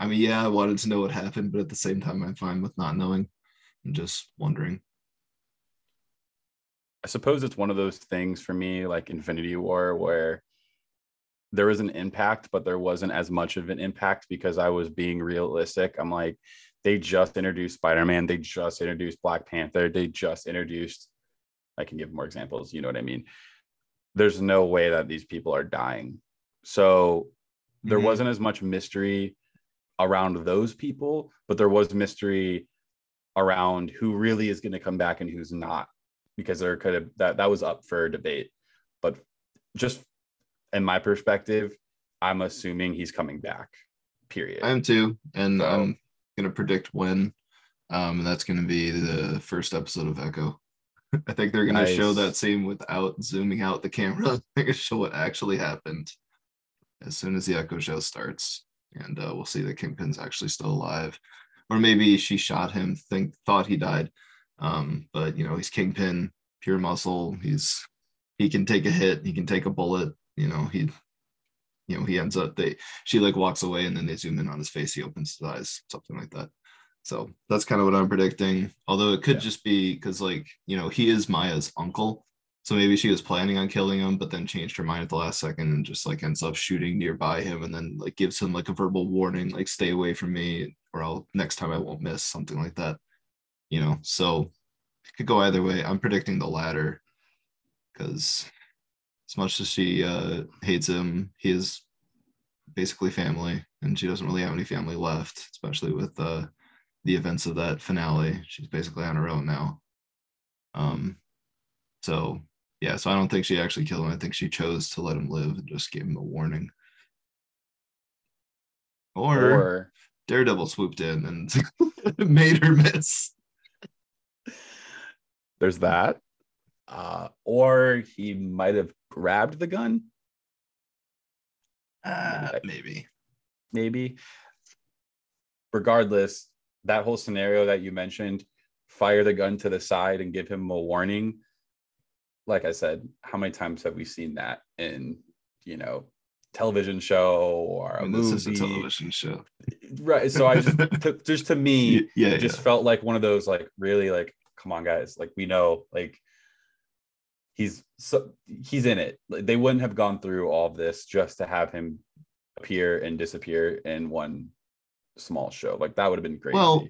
[SPEAKER 2] I mean, yeah, I wanted to know what happened, but at the same time, I'm fine with not knowing. I'm just wondering.
[SPEAKER 1] I suppose it's one of those things for me, like Infinity War, where there was an impact, but there wasn't as much of an impact because I was being realistic. I'm like, they just introduced Spider Man, they just introduced Black Panther, they just introduced, I can give more examples, you know what I mean? There's no way that these people are dying. So there
[SPEAKER 2] Mhm.
[SPEAKER 1] wasn't as much mystery around those people, but there was mystery around who really is going to come back and who's not because there could have that that was up for debate but just in my perspective i'm assuming he's coming back period
[SPEAKER 2] I am too, and
[SPEAKER 1] So-
[SPEAKER 2] I'm gonna predict when. Um, and that's gonna be the first episode of Echo. I think they're gonna show that scene without zooming out the camera. They're gonna show what actually happened as soon as the Echo show starts, and uh, we'll see that Kingpin's actually still alive, or maybe she shot him, think thought he died, um, but you know he's Kingpin, pure muscle. He's he can take a hit, he can take a bullet. You know he, you know he ends up they she like walks away and then they zoom in on his face. He opens his eyes, something like that. So that's kind of what I'm predicting. Although it could
[SPEAKER 1] Yeah.
[SPEAKER 2] just be because like you know he is Maya's uncle. So maybe she was planning on killing him, but then changed her mind at the last second and just like ends up shooting nearby him and then like gives him like a verbal warning, like stay away from me or I'll next time I won't miss, something like that. You know, so it could go either way. I'm predicting the latter because as much as she uh, hates him, he is basically family, and she doesn't really have any family left, especially with uh, the events of that finale. She's basically on her own now. Um, so yeah, so I don't think she actually killed him. I think she chose to let him live and just gave him a warning. Or,
[SPEAKER 1] or
[SPEAKER 2] Daredevil swooped in and made her miss.
[SPEAKER 1] There's that. Uh, or he might have grabbed the gun.
[SPEAKER 2] Uh, maybe.
[SPEAKER 1] Maybe. Regardless, that whole scenario that you mentioned, fire the gun to the side and give him a warning. Like I said, how many times have we seen that in, you know, television show or a I mean, movie? This is a
[SPEAKER 2] television show.
[SPEAKER 1] Right. So I just, to, just to me,
[SPEAKER 2] yeah,
[SPEAKER 1] it just yeah. felt like one of those, like, really, like, come on, guys. Like, we know, like, he's so he's in it. They wouldn't have gone through all of this just to have him appear and disappear in one small show. Like that would have been great.
[SPEAKER 2] Well,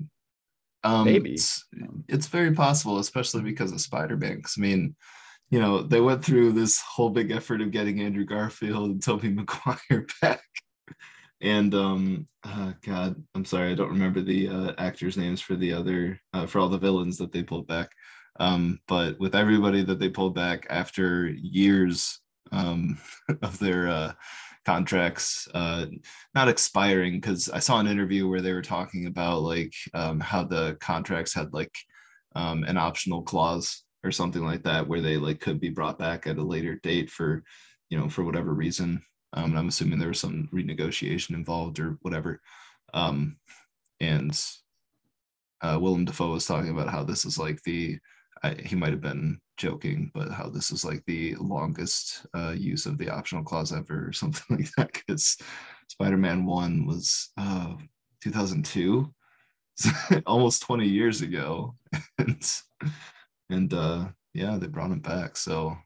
[SPEAKER 2] um, maybe it's, it's, very possible, especially because of Spider-Man. Because I mean, you know, they went through this whole big effort of getting Andrew Garfield and Tobey Maguire back. And um, uh, God, I'm sorry, I don't remember the uh, actors' names for the other uh, for all the villains that they pulled back. Um, but with everybody that they pulled back after years um, of their uh, contracts uh, not expiring, because I saw an interview where they were talking about like um, how the contracts had like um, an optional clause or something like that, where they like could be brought back at a later date for, you know, for whatever reason. Um, and I'm assuming there was some renegotiation involved or whatever. Um, and uh, Willem Dafoe was talking about how this is like the I, he might have been joking, but how this is like the longest uh, use of the optional clause ever, or something like that. Because Spider-Man One was uh, 2002, almost 20 years ago, and and uh, yeah, they brought him back. So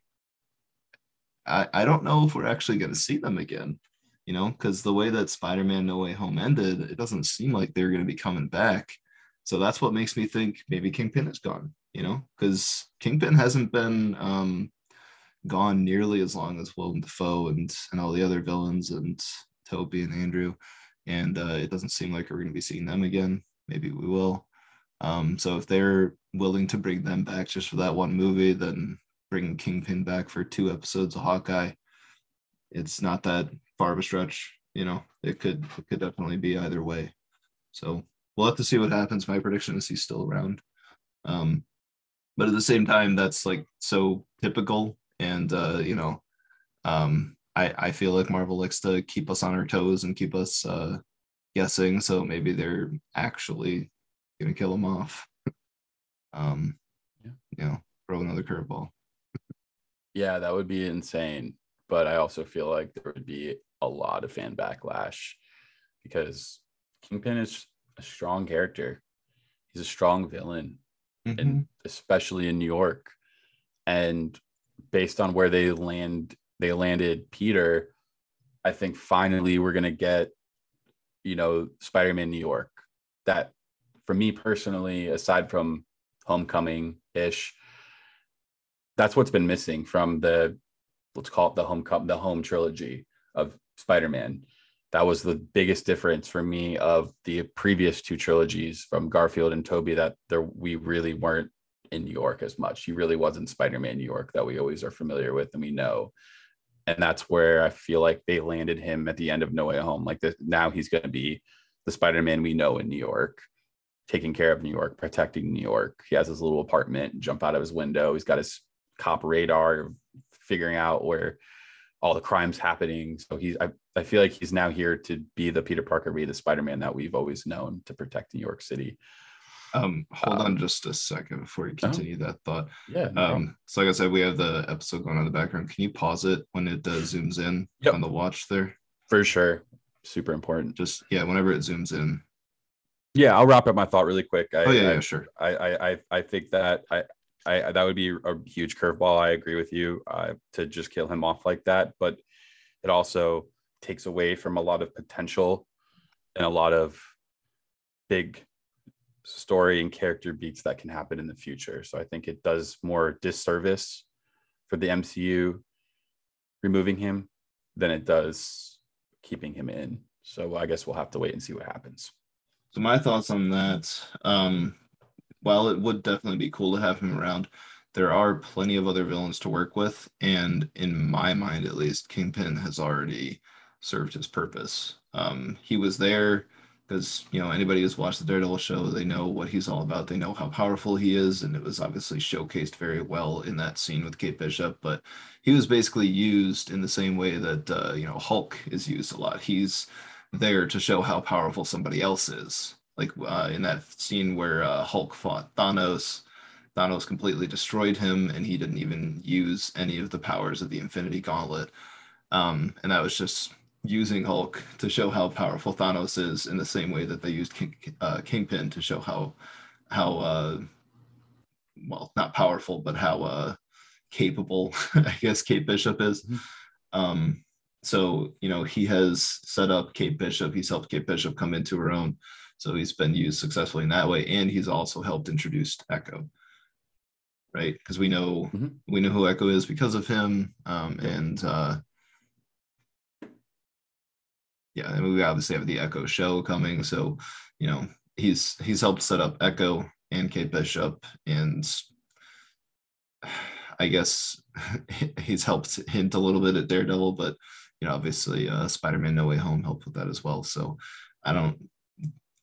[SPEAKER 2] I I don't know if we're actually going to see them again. You know, because the way that Spider-Man No Way Home ended, it doesn't seem like they're going to be coming back. So that's what makes me think maybe Kingpin is gone you know, because Kingpin hasn't been um, gone nearly as long as Willem Dafoe and and all the other villains and Tobey and Andrew, and uh, it doesn't seem like we're going to be seeing them again. Maybe we will. Um, so if they're willing to bring them back just for that one movie, then bring Kingpin back for two episodes of Hawkeye. It's not that far of a stretch, you know. It could it could definitely be either way. So we'll have to see what happens. My prediction is he's still around. Um, but at the same time that's like so typical and uh you know um i i feel like marvel likes to keep us on our toes and keep us uh guessing so maybe they're actually gonna kill him off um yeah. you know throw another curveball
[SPEAKER 1] yeah that would be insane but i also feel like there would be a lot of fan backlash because kingpin is a strong character he's a strong villain mm-hmm. and especially in New York. And based on where they land, they landed Peter. I think finally we're gonna get, you know, Spider-Man New York. That for me personally, aside from Homecoming ish, that's what's been missing from the let's call it the home the home trilogy of Spider-Man that was the biggest difference for me of the previous two trilogies from Garfield and Tobey that there we really weren't in New York as much. He really wasn't Spider-Man New York that we always are familiar with and we know. And that's where I feel like they landed him at the end of No Way Home. Like this, now he's going to be the Spider-Man we know in New York, taking care of New York, protecting New York. He has his little apartment, jump out of his window. He's got his cop radar, figuring out where all the crimes happening. So he's I, I feel like he's now here to be the Peter Parker, be the Spider-Man that we've always known to protect New York City.
[SPEAKER 2] Um, hold um, on just a second before you continue oh, that thought.
[SPEAKER 1] Yeah. No
[SPEAKER 2] um, so like I said, we have the episode going on in the background. Can you pause it when it uh, zooms in yep. on the watch there?
[SPEAKER 1] For sure. Super important.
[SPEAKER 2] Just yeah, whenever it zooms in.
[SPEAKER 1] Yeah, I'll wrap up my thought really quick.
[SPEAKER 2] I, oh yeah,
[SPEAKER 1] I,
[SPEAKER 2] yeah, sure.
[SPEAKER 1] I, I I think that I I that would be a huge curveball. I agree with you uh, to just kill him off like that, but it also takes away from a lot of potential and a lot of big story and character beats that can happen in the future. So I think it does more disservice for the MCU removing him than it does keeping him in. So I guess we'll have to wait and see what happens.
[SPEAKER 2] So my thoughts on that, um, while it would definitely be cool to have him around, there are plenty of other villains to work with. And in my mind, at least, Kingpin has already served his purpose. Um, he was there because you know anybody who's watched the Daredevil show, they know what he's all about. They know how powerful he is, and it was obviously showcased very well in that scene with Kate Bishop. But he was basically used in the same way that uh, you know Hulk is used a lot. He's there to show how powerful somebody else is. Like uh, in that scene where uh, Hulk fought Thanos, Thanos completely destroyed him, and he didn't even use any of the powers of the Infinity Gauntlet. Um, and that was just using Hulk to show how powerful Thanos is in the same way that they used King, uh, Kingpin to show how how uh, well not powerful but how uh, capable I guess Kate Bishop is. Mm-hmm. Um, so you know he has set up Kate Bishop. He's helped Kate Bishop come into her own. So he's been used successfully in that way, and he's also helped introduce Echo, right? Because we know mm-hmm. we know who Echo is because of him, um, and uh, yeah, and we obviously have the Echo show coming. So, you know, he's he's helped set up Echo and Kate Bishop, and I guess he's helped hint a little bit at Daredevil, but you know, obviously, uh, Spider-Man: No Way Home helped with that as well. So, I don't,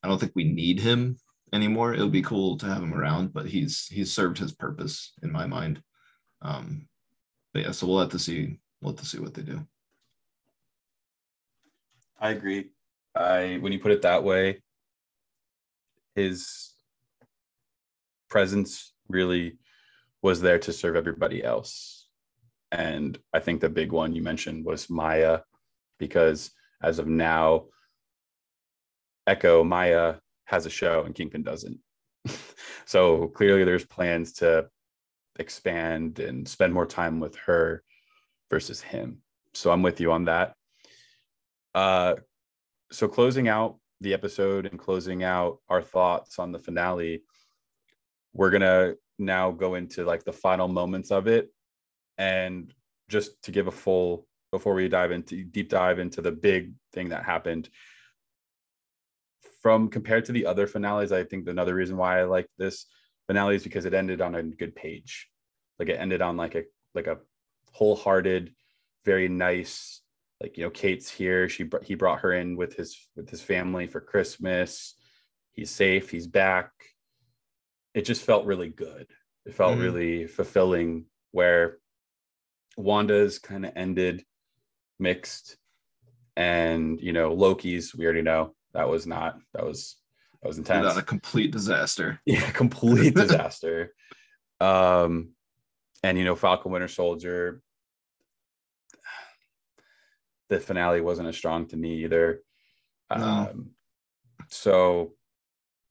[SPEAKER 2] I don't think we need him anymore. It would be cool to have him around, but he's he's served his purpose in my mind. Um, but yeah, so we'll have to see. We'll have to see what they do.
[SPEAKER 1] I agree. I when you put it that way, his presence really was there to serve everybody else. And I think the big one you mentioned was Maya, because as of now, Echo Maya has a show and Kingpin doesn't. so clearly there's plans to expand and spend more time with her versus him. So I'm with you on that. Uh, so closing out the episode and closing out our thoughts on the finale, we're gonna now go into like the final moments of it, and just to give a full before we dive into deep dive into the big thing that happened from compared to the other finales i think another reason why i like this finale is because it ended on a good page. Like it ended on like a like a wholehearted very nice like you know kate's here. She he brought her in with his with his family for christmas. He's safe. He's back. It just felt really good. It felt mm-hmm. really fulfilling where wanda's kind of ended mixed and you know loki's we already know that was not that was that was intense
[SPEAKER 2] not a complete disaster
[SPEAKER 1] yeah complete disaster um and you know falcon winter soldier the finale wasn't as strong to me either. No. Um, so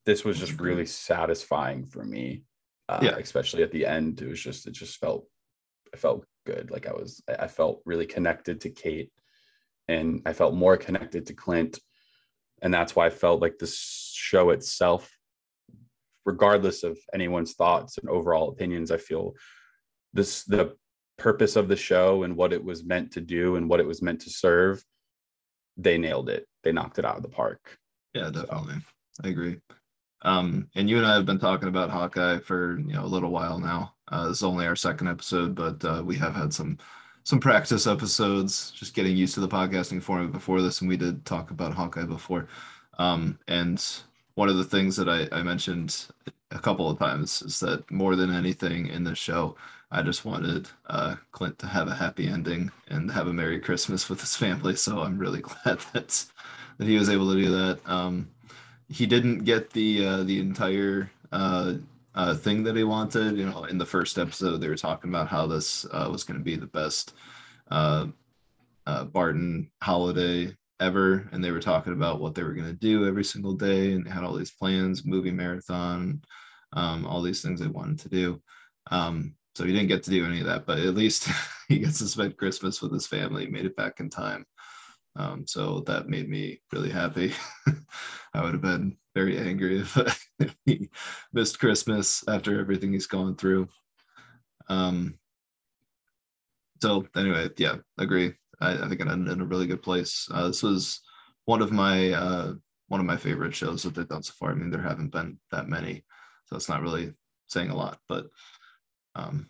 [SPEAKER 1] this was just really satisfying for me. Uh, yeah, especially at the end, it was just it just felt it felt good. Like I was I felt really connected to Kate, and I felt more connected to Clint, and that's why I felt like the show itself, regardless of anyone's thoughts and overall opinions, I feel this the purpose of the show and what it was meant to do and what it was meant to serve, they nailed it. They knocked it out of the park.
[SPEAKER 2] Yeah, definitely. So. I agree. Um, and you and I have been talking about Hawkeye for you know a little while now. Uh, this is only our second episode, but uh, we have had some some practice episodes, just getting used to the podcasting format before this, and we did talk about Hawkeye before. Um, and one of the things that I, I mentioned a couple of times is that more than anything in this show, I just wanted uh, Clint to have a happy ending and have a Merry Christmas with his family. So I'm really glad that that he was able to do that. Um, he didn't get the uh, the entire uh, uh, thing that he wanted. You know, in the first episode, they were talking about how this uh, was going to be the best uh, uh, Barton holiday ever, and they were talking about what they were going to do every single day, and had all these plans, movie marathon, um, all these things they wanted to do. Um, so he didn't get to do any of that, but at least he gets to spend Christmas with his family, made it back in time. Um, so that made me really happy. I would have been very angry if, if, he missed Christmas after everything he's gone through. Um, so anyway, yeah, agree. I, I think it ended in a really good place. Uh, this was one of my uh, one of my favorite shows that they've done so far. I mean, there haven't been that many, so it's not really saying a lot, but um,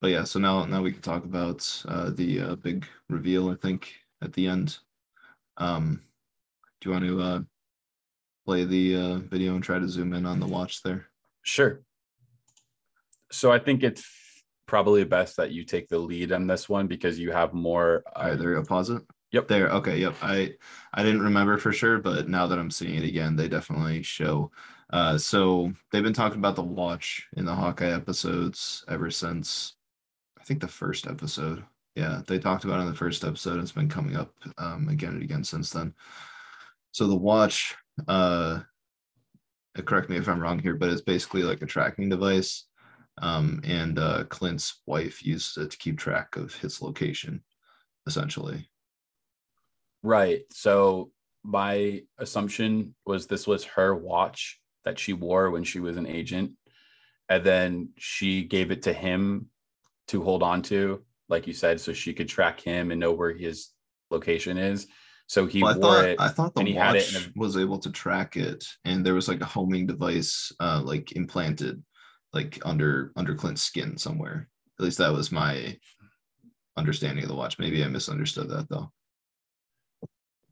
[SPEAKER 2] but yeah, so now now we can talk about uh, the uh, big reveal. I think at the end. Um, do you want to uh, play the uh, video and try to zoom in on the watch there?
[SPEAKER 1] Sure. So I think it's probably best that you take the lead on this one because you have more.
[SPEAKER 2] All right, there you go. Pause it.
[SPEAKER 1] Yep.
[SPEAKER 2] There. Okay. Yep. I I didn't remember for sure, but now that I'm seeing it again, they definitely show. Uh, so they've been talking about the watch in the Hawkeye episodes ever since I think the first episode. Yeah, they talked about it in the first episode. It's been coming up um, again and again since then. So the watch, uh, correct me if I'm wrong here, but it's basically like a tracking device. Um, and uh, Clint's wife used it to keep track of his location, essentially.
[SPEAKER 1] Right. So my assumption was this was her watch that she wore when she was an agent. And then she gave it to him to hold on to, like you said, so she could track him and know where his location is. So he
[SPEAKER 2] Well, I
[SPEAKER 1] wore
[SPEAKER 2] thought
[SPEAKER 1] it.
[SPEAKER 2] I thought the
[SPEAKER 1] and he had it
[SPEAKER 2] watch
[SPEAKER 1] in
[SPEAKER 2] was able to track it, and there was like a homing device, uh, like implanted, like under under Clint's skin somewhere. At least that was my understanding of the watch. Maybe I misunderstood that though.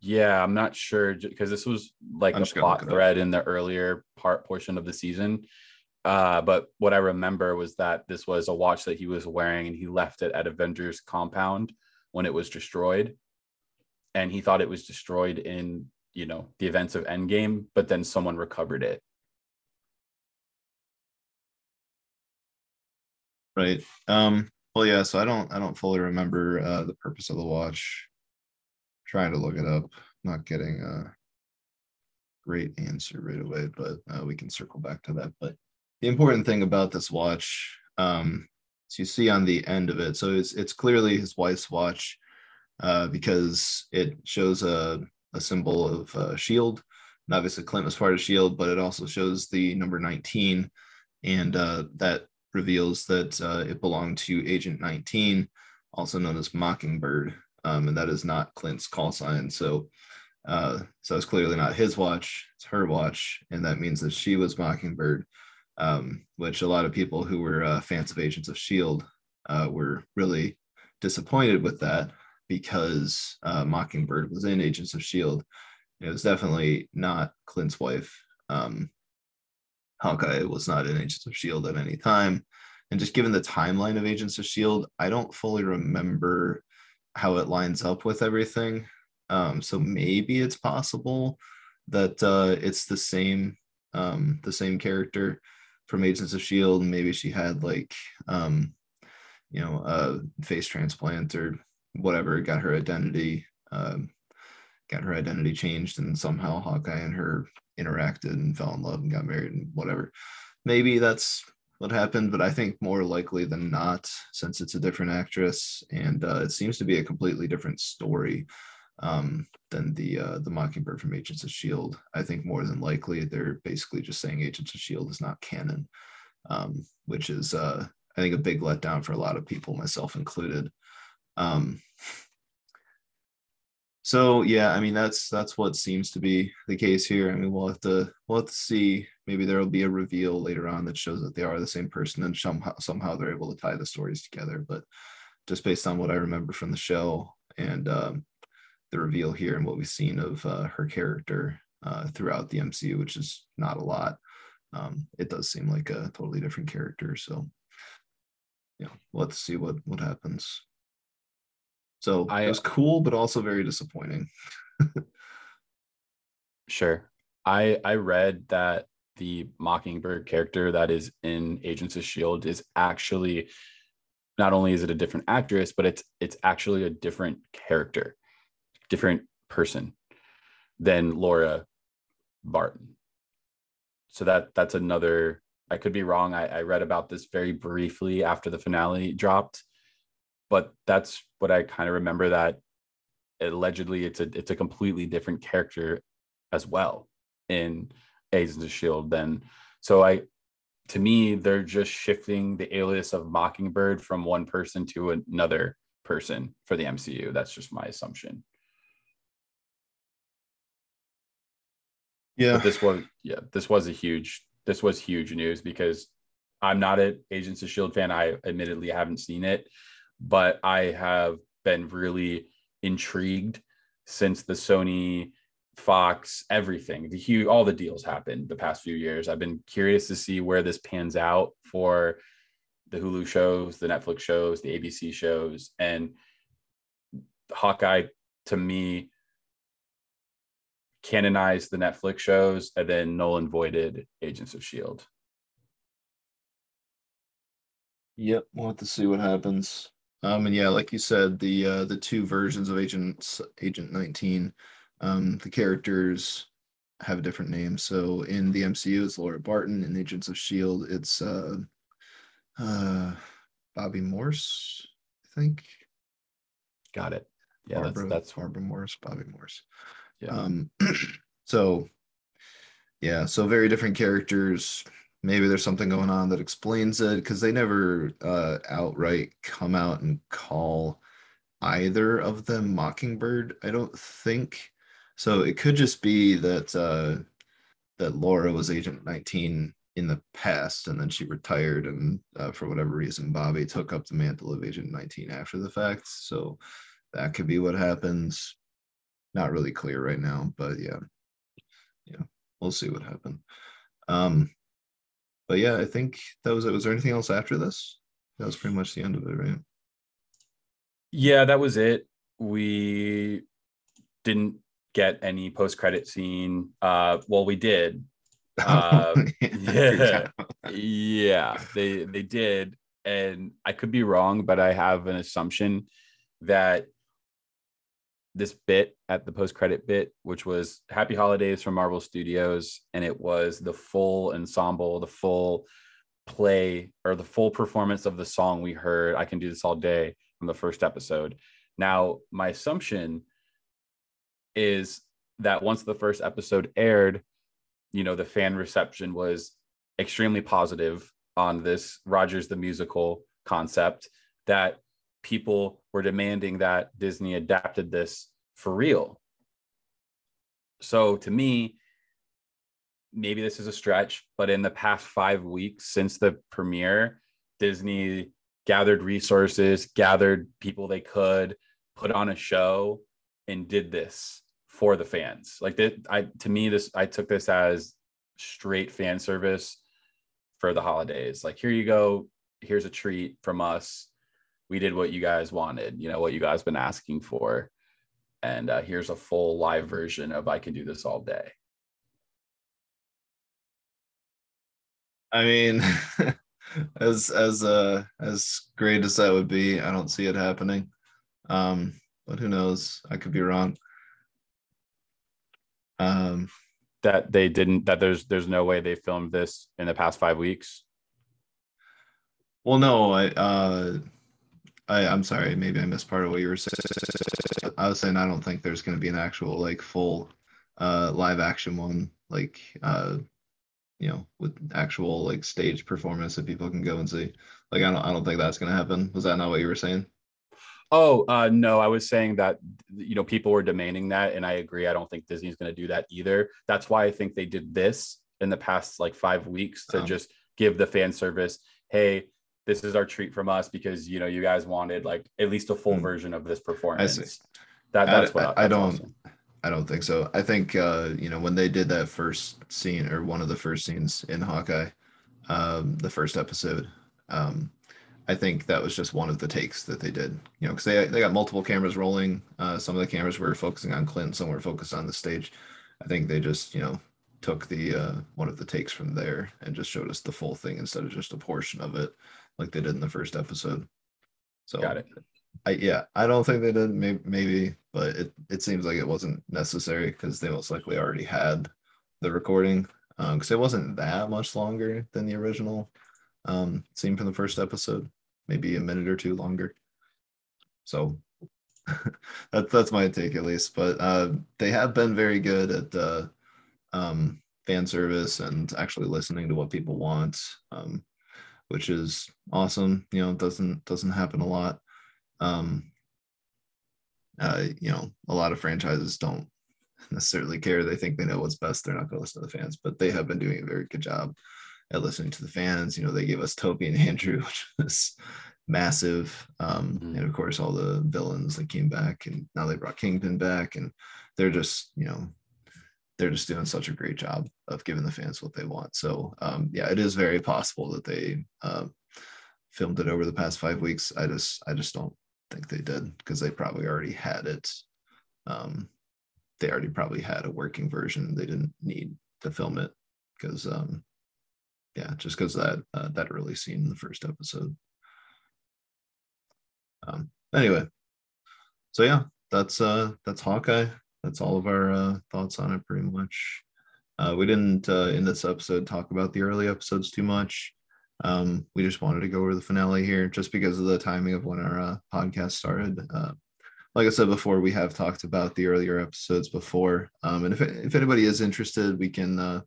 [SPEAKER 1] Yeah, I'm not sure because this was like
[SPEAKER 2] I'm
[SPEAKER 1] a plot thread in the earlier part portion of the season. Uh, but what I remember was that this was a watch that he was wearing and he left it at Avengers compound when it was destroyed. And he thought it was destroyed in, you know, the events of Endgame, but then someone recovered it.
[SPEAKER 2] Right. Um. Well, yeah. So I don't I don't fully remember uh, the purpose of the watch. Trying to look it up, not getting a great answer right away, but uh, we can circle back to that. But the important thing about this watch, um, so you see on the end of it, so it's it's clearly his wife's watch, uh, because it shows a a symbol of uh, Shield. And obviously, Clint was part of Shield, but it also shows the number nineteen, and uh, that reveals that uh, it belonged to Agent 19, also known as Mockingbird, um, and that is not Clint's call sign. So, uh, so it's clearly not his watch; it's her watch, and that means that she was Mockingbird, um, which a lot of people who were uh, fans of Agents of Shield uh, were really disappointed with that because uh, Mockingbird was in Agents of Shield. It was definitely not Clint's wife. Um, Hawkeye was not in Agents of S.H.I.E.L.D. At any time. And just given the timeline of Agents of S.H.I.E.L.D., I don't fully remember how it lines up with everything. Um, so maybe it's possible that uh, it's the same um, the same character from Agents of S.H.I.E.L.D. Maybe she had like um, you know a face transplant or whatever, got her identity um, got her identity changed, and somehow Hawkeye and her interacted and fell in love and got married and whatever. Maybe that's what happened, but I think more likely than not, since it's a different actress and uh, it seems to be a completely different story um, than the uh, the Mockingbird from Agents of Shield. I think more than likely they're basically just saying Agents of Shield is not canon, um, which is uh, I think a big letdown for a lot of people, myself included. Um, so yeah, I mean that's that's what seems to be the case here. I mean we'll have to we'll have to see. Maybe there will be a reveal later on that shows that they are the same person, and somehow somehow they're able to tie the stories together. But just based on what I remember from the show and um, the reveal here and what we've seen of uh, her character uh, throughout the MCU, which is not a lot, um, it does seem like a totally different character. So yeah, let's see what what happens. So
[SPEAKER 1] I-
[SPEAKER 2] it was cool, but also very disappointing.
[SPEAKER 1] Sure. I I read that the Mockingbird character that is in Agents of Shield is actually not only is it a different actress, but it's it's actually a different character, different person than Laura Barton. So that that's another. I could be wrong. I, I read about this very briefly after the finale dropped, but that's what I kind of remember that allegedly it's a it's a completely different character as well in Agents of Shield then so I to me they're just shifting the alias of Mockingbird from one person to another person for the MCU that's just my assumption
[SPEAKER 2] Yeah.
[SPEAKER 1] but this was yeah this was a huge this was huge news because i'm not an agents of shield fan i admittedly haven't seen it but i have been really intrigued since the sony Fox, everything. The huge, all the deals happened the past few years. I've been curious to see where this pans out for the Hulu shows, the Netflix shows, the ABC shows, and Hawkeye to me canonized the Netflix shows and then Nolan voided Agents of Shield.
[SPEAKER 2] Yep, we'll have to see what happens. Um, and yeah, like you said, the uh, the two versions of Agent Agent 19, um, the characters have different names. So in the MCU, it's Laura Barton. In Agents of Shield, it's uh, uh, Bobby Morse, I think.
[SPEAKER 1] Got it. Yeah,
[SPEAKER 2] Barbara,
[SPEAKER 1] that's that's
[SPEAKER 2] Barbara Morse, Bobby Morse.
[SPEAKER 1] Yeah.
[SPEAKER 2] Um, so yeah, so very different characters. Maybe there's something going on that explains it because they never uh, outright come out and call either of them Mockingbird. I don't think so. It could just be that uh, that Laura was Agent 19 in the past, and then she retired, and uh, for whatever reason, Bobby took up the mantle of Agent 19 after the fact. So that could be what happens. Not really clear right now, but yeah, yeah, we'll see what happens. Um, but yeah, I think that was it. Was there anything else after this? That was pretty much the end of it, right?
[SPEAKER 1] Yeah, that was it. We didn't get any post credit scene. Uh, well, we did. Uh, yeah, yeah, they they did, and I could be wrong, but I have an assumption that this bit at the post credit bit, which was Happy Holidays from Marvel Studios, and it was the full ensemble, the full play or the full performance of the song we heard. I can do this all day from the first episode. Now, my assumption is that once the first episode aired, you know, the fan reception was extremely positive on this Rogers the musical concept that people were demanding that Disney adapted this for real. So to me, maybe this is a stretch, but in the past five weeks since the premiere, Disney gathered resources, gathered people they could, put on a show, and did this for the fans. Like that, I to me, this I took this as straight fan service for the holidays. Like, here you go. Here's a treat from us. We did what you guys wanted, you know, what you guys been asking for. And uh, here's a full live version of I Can Do This All Day.
[SPEAKER 2] I mean, as as uh as great as that would be, I don't see it happening. Um, but who knows? I could be wrong. Um,
[SPEAKER 1] That they didn't, that there's there's no way they filmed this in the past five weeks.
[SPEAKER 2] well, no, I uh, I I'm sorry, maybe I missed part of what you were saying. I was saying I don't think there's going to be an actual like full uh live action one, like uh, you know, with actual like stage performance that people can go and see. Like I don't I don't think that's going to happen. Was that not what you were saying?
[SPEAKER 1] Oh, uh, no, I was saying that, you know, people were demanding that. And I agree. I don't think Disney's going to do that either. That's why I think they did this in the past like five weeks to
[SPEAKER 2] Um,
[SPEAKER 1] just give the fan service. Hey, this is our treat from us because, you know, you guys wanted like at least a full
[SPEAKER 2] Hmm.
[SPEAKER 1] version of this performance.
[SPEAKER 2] see.
[SPEAKER 1] That,
[SPEAKER 2] I-
[SPEAKER 1] that's what
[SPEAKER 2] I- I don't-
[SPEAKER 1] awesome.
[SPEAKER 2] I don't think so. I think uh, you know when they did that first scene or one of the first scenes in Hawkeye, um, the first episode. Um, I think that was just one of the takes that they did. You know, because they they got multiple cameras rolling. Uh, some of the cameras were focusing on Clint, some were focused on the stage. I think they just you know took the uh, one of the takes from there and just showed us the full thing instead of just a portion of it, like they did in the first episode. So
[SPEAKER 1] Got it.
[SPEAKER 2] I yeah, I don't think they did. Maybe, maybe but it it seems like it wasn't necessary because they most likely already had the recording. Um, because it wasn't that much longer than the original um scene from the first episode, maybe a minute or two longer. So that's that's my take at least. But uh, they have been very good at uh, um fan service and actually listening to what people want, um, which is awesome. You know, doesn't doesn't happen a lot um uh you know a lot of franchises don't necessarily care they think they know what's best they're not going to listen to the fans but they have been doing a very good job at listening to the fans you know they gave us Tobey and andrew which was massive um
[SPEAKER 1] Mhm.
[SPEAKER 2] and of course all the villains that came back and now they brought kingpin back and they're just you know they're just doing such a great job of giving the fans what they want. So um, yeah, it is very possible that they uh, filmed it over the past five weeks. I just I just don't think they did because they probably already had it. Um, they already probably had a working version. They didn't need to film it because um, yeah, just because that uh, that early scene in the first episode. Um, anyway, so yeah, that's uh that's Hawkeye. That's all of our uh, thoughts on it, pretty much. Uh, we didn't uh, in this episode talk about the early episodes too much. Um, we just wanted to go over the finale here, just because of the timing of when our uh, podcast started. Uh, like I said before, we have talked about the earlier episodes before, um, and if if anybody is interested, we can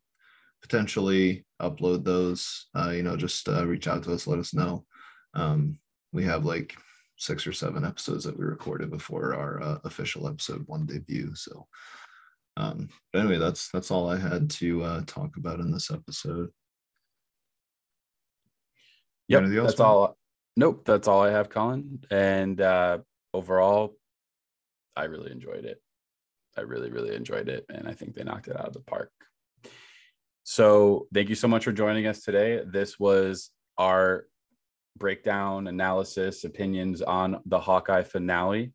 [SPEAKER 2] potentially upload those. You know, just reach out to us, let us know. Um, we have like six or seven episodes that we recorded before our uh, official episode one debut. So, um, but anyway, that's that's all I had to uh, talk about in this episode.
[SPEAKER 1] Yep, that's all. Nope, that's all I have, Colin. And uh, overall, I really enjoyed it. I really, really enjoyed it, and I think they knocked it out of the park. So, thank you so much for joining us today. This was our breakdown, analysis, opinions on the Hawkeye finale.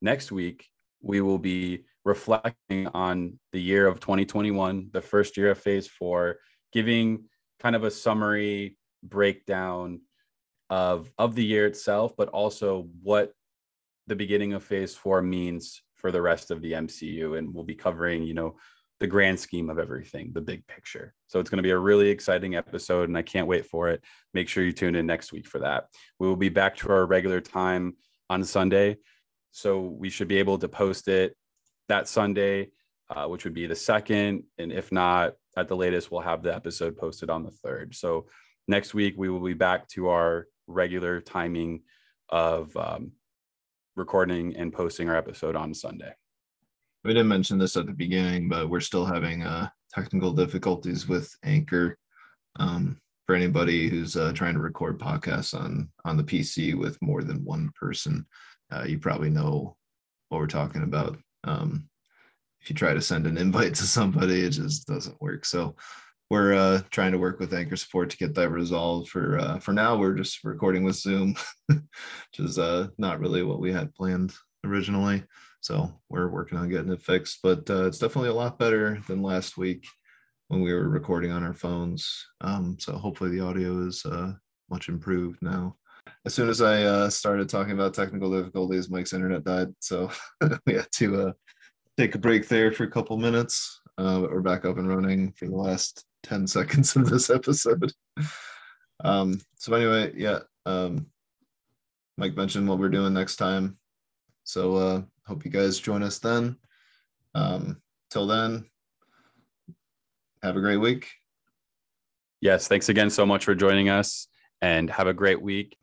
[SPEAKER 1] Next week, we will be reflecting on the year of 2021, the first year of phase four, giving kind of a summary breakdown of, of the year itself, but also what the beginning of phase four means for the rest of the MCU. And we'll be covering, you know, the grand scheme of everything, the big picture. So it's going to be a really exciting episode, and I can't wait for it. Make sure you tune in next week for that. We will be back to our regular time on Sunday. So we should be able to post it that Sunday, uh, which would be the second. And if not, at the latest, we'll have the episode posted on the third. So next week, we will be back to our regular timing of um, recording and posting our episode on Sunday
[SPEAKER 2] we didn't mention this at the beginning, but we're still having uh, technical difficulties with Anchor. Um, for anybody who's uh, trying to record podcasts on on the PC with more than one person, uh, you probably know what we're talking about. Um, if you try to send an invite to somebody, it just doesn't work. So we're uh, trying to work with Anchor support to get that resolved. For uh, for now, we're just recording with Zoom, which is uh, not really what we had planned originally. So we're working on getting it fixed, but uh, it's definitely a lot better than last week when we were recording on our phones. Um, so hopefully the audio is uh, much improved now. As soon as I uh, started talking about technical difficulties, Mike's internet died. So we had to uh, take a break there for a couple minutes. Uh, but we're back up and running for the last 10 seconds of this episode. Um, so anyway, yeah, um, Mike mentioned what we're doing next time. So uh, hope you guys join us then. Um, till then, have a great week.
[SPEAKER 1] Yes, thanks again so much for joining us and have a great week.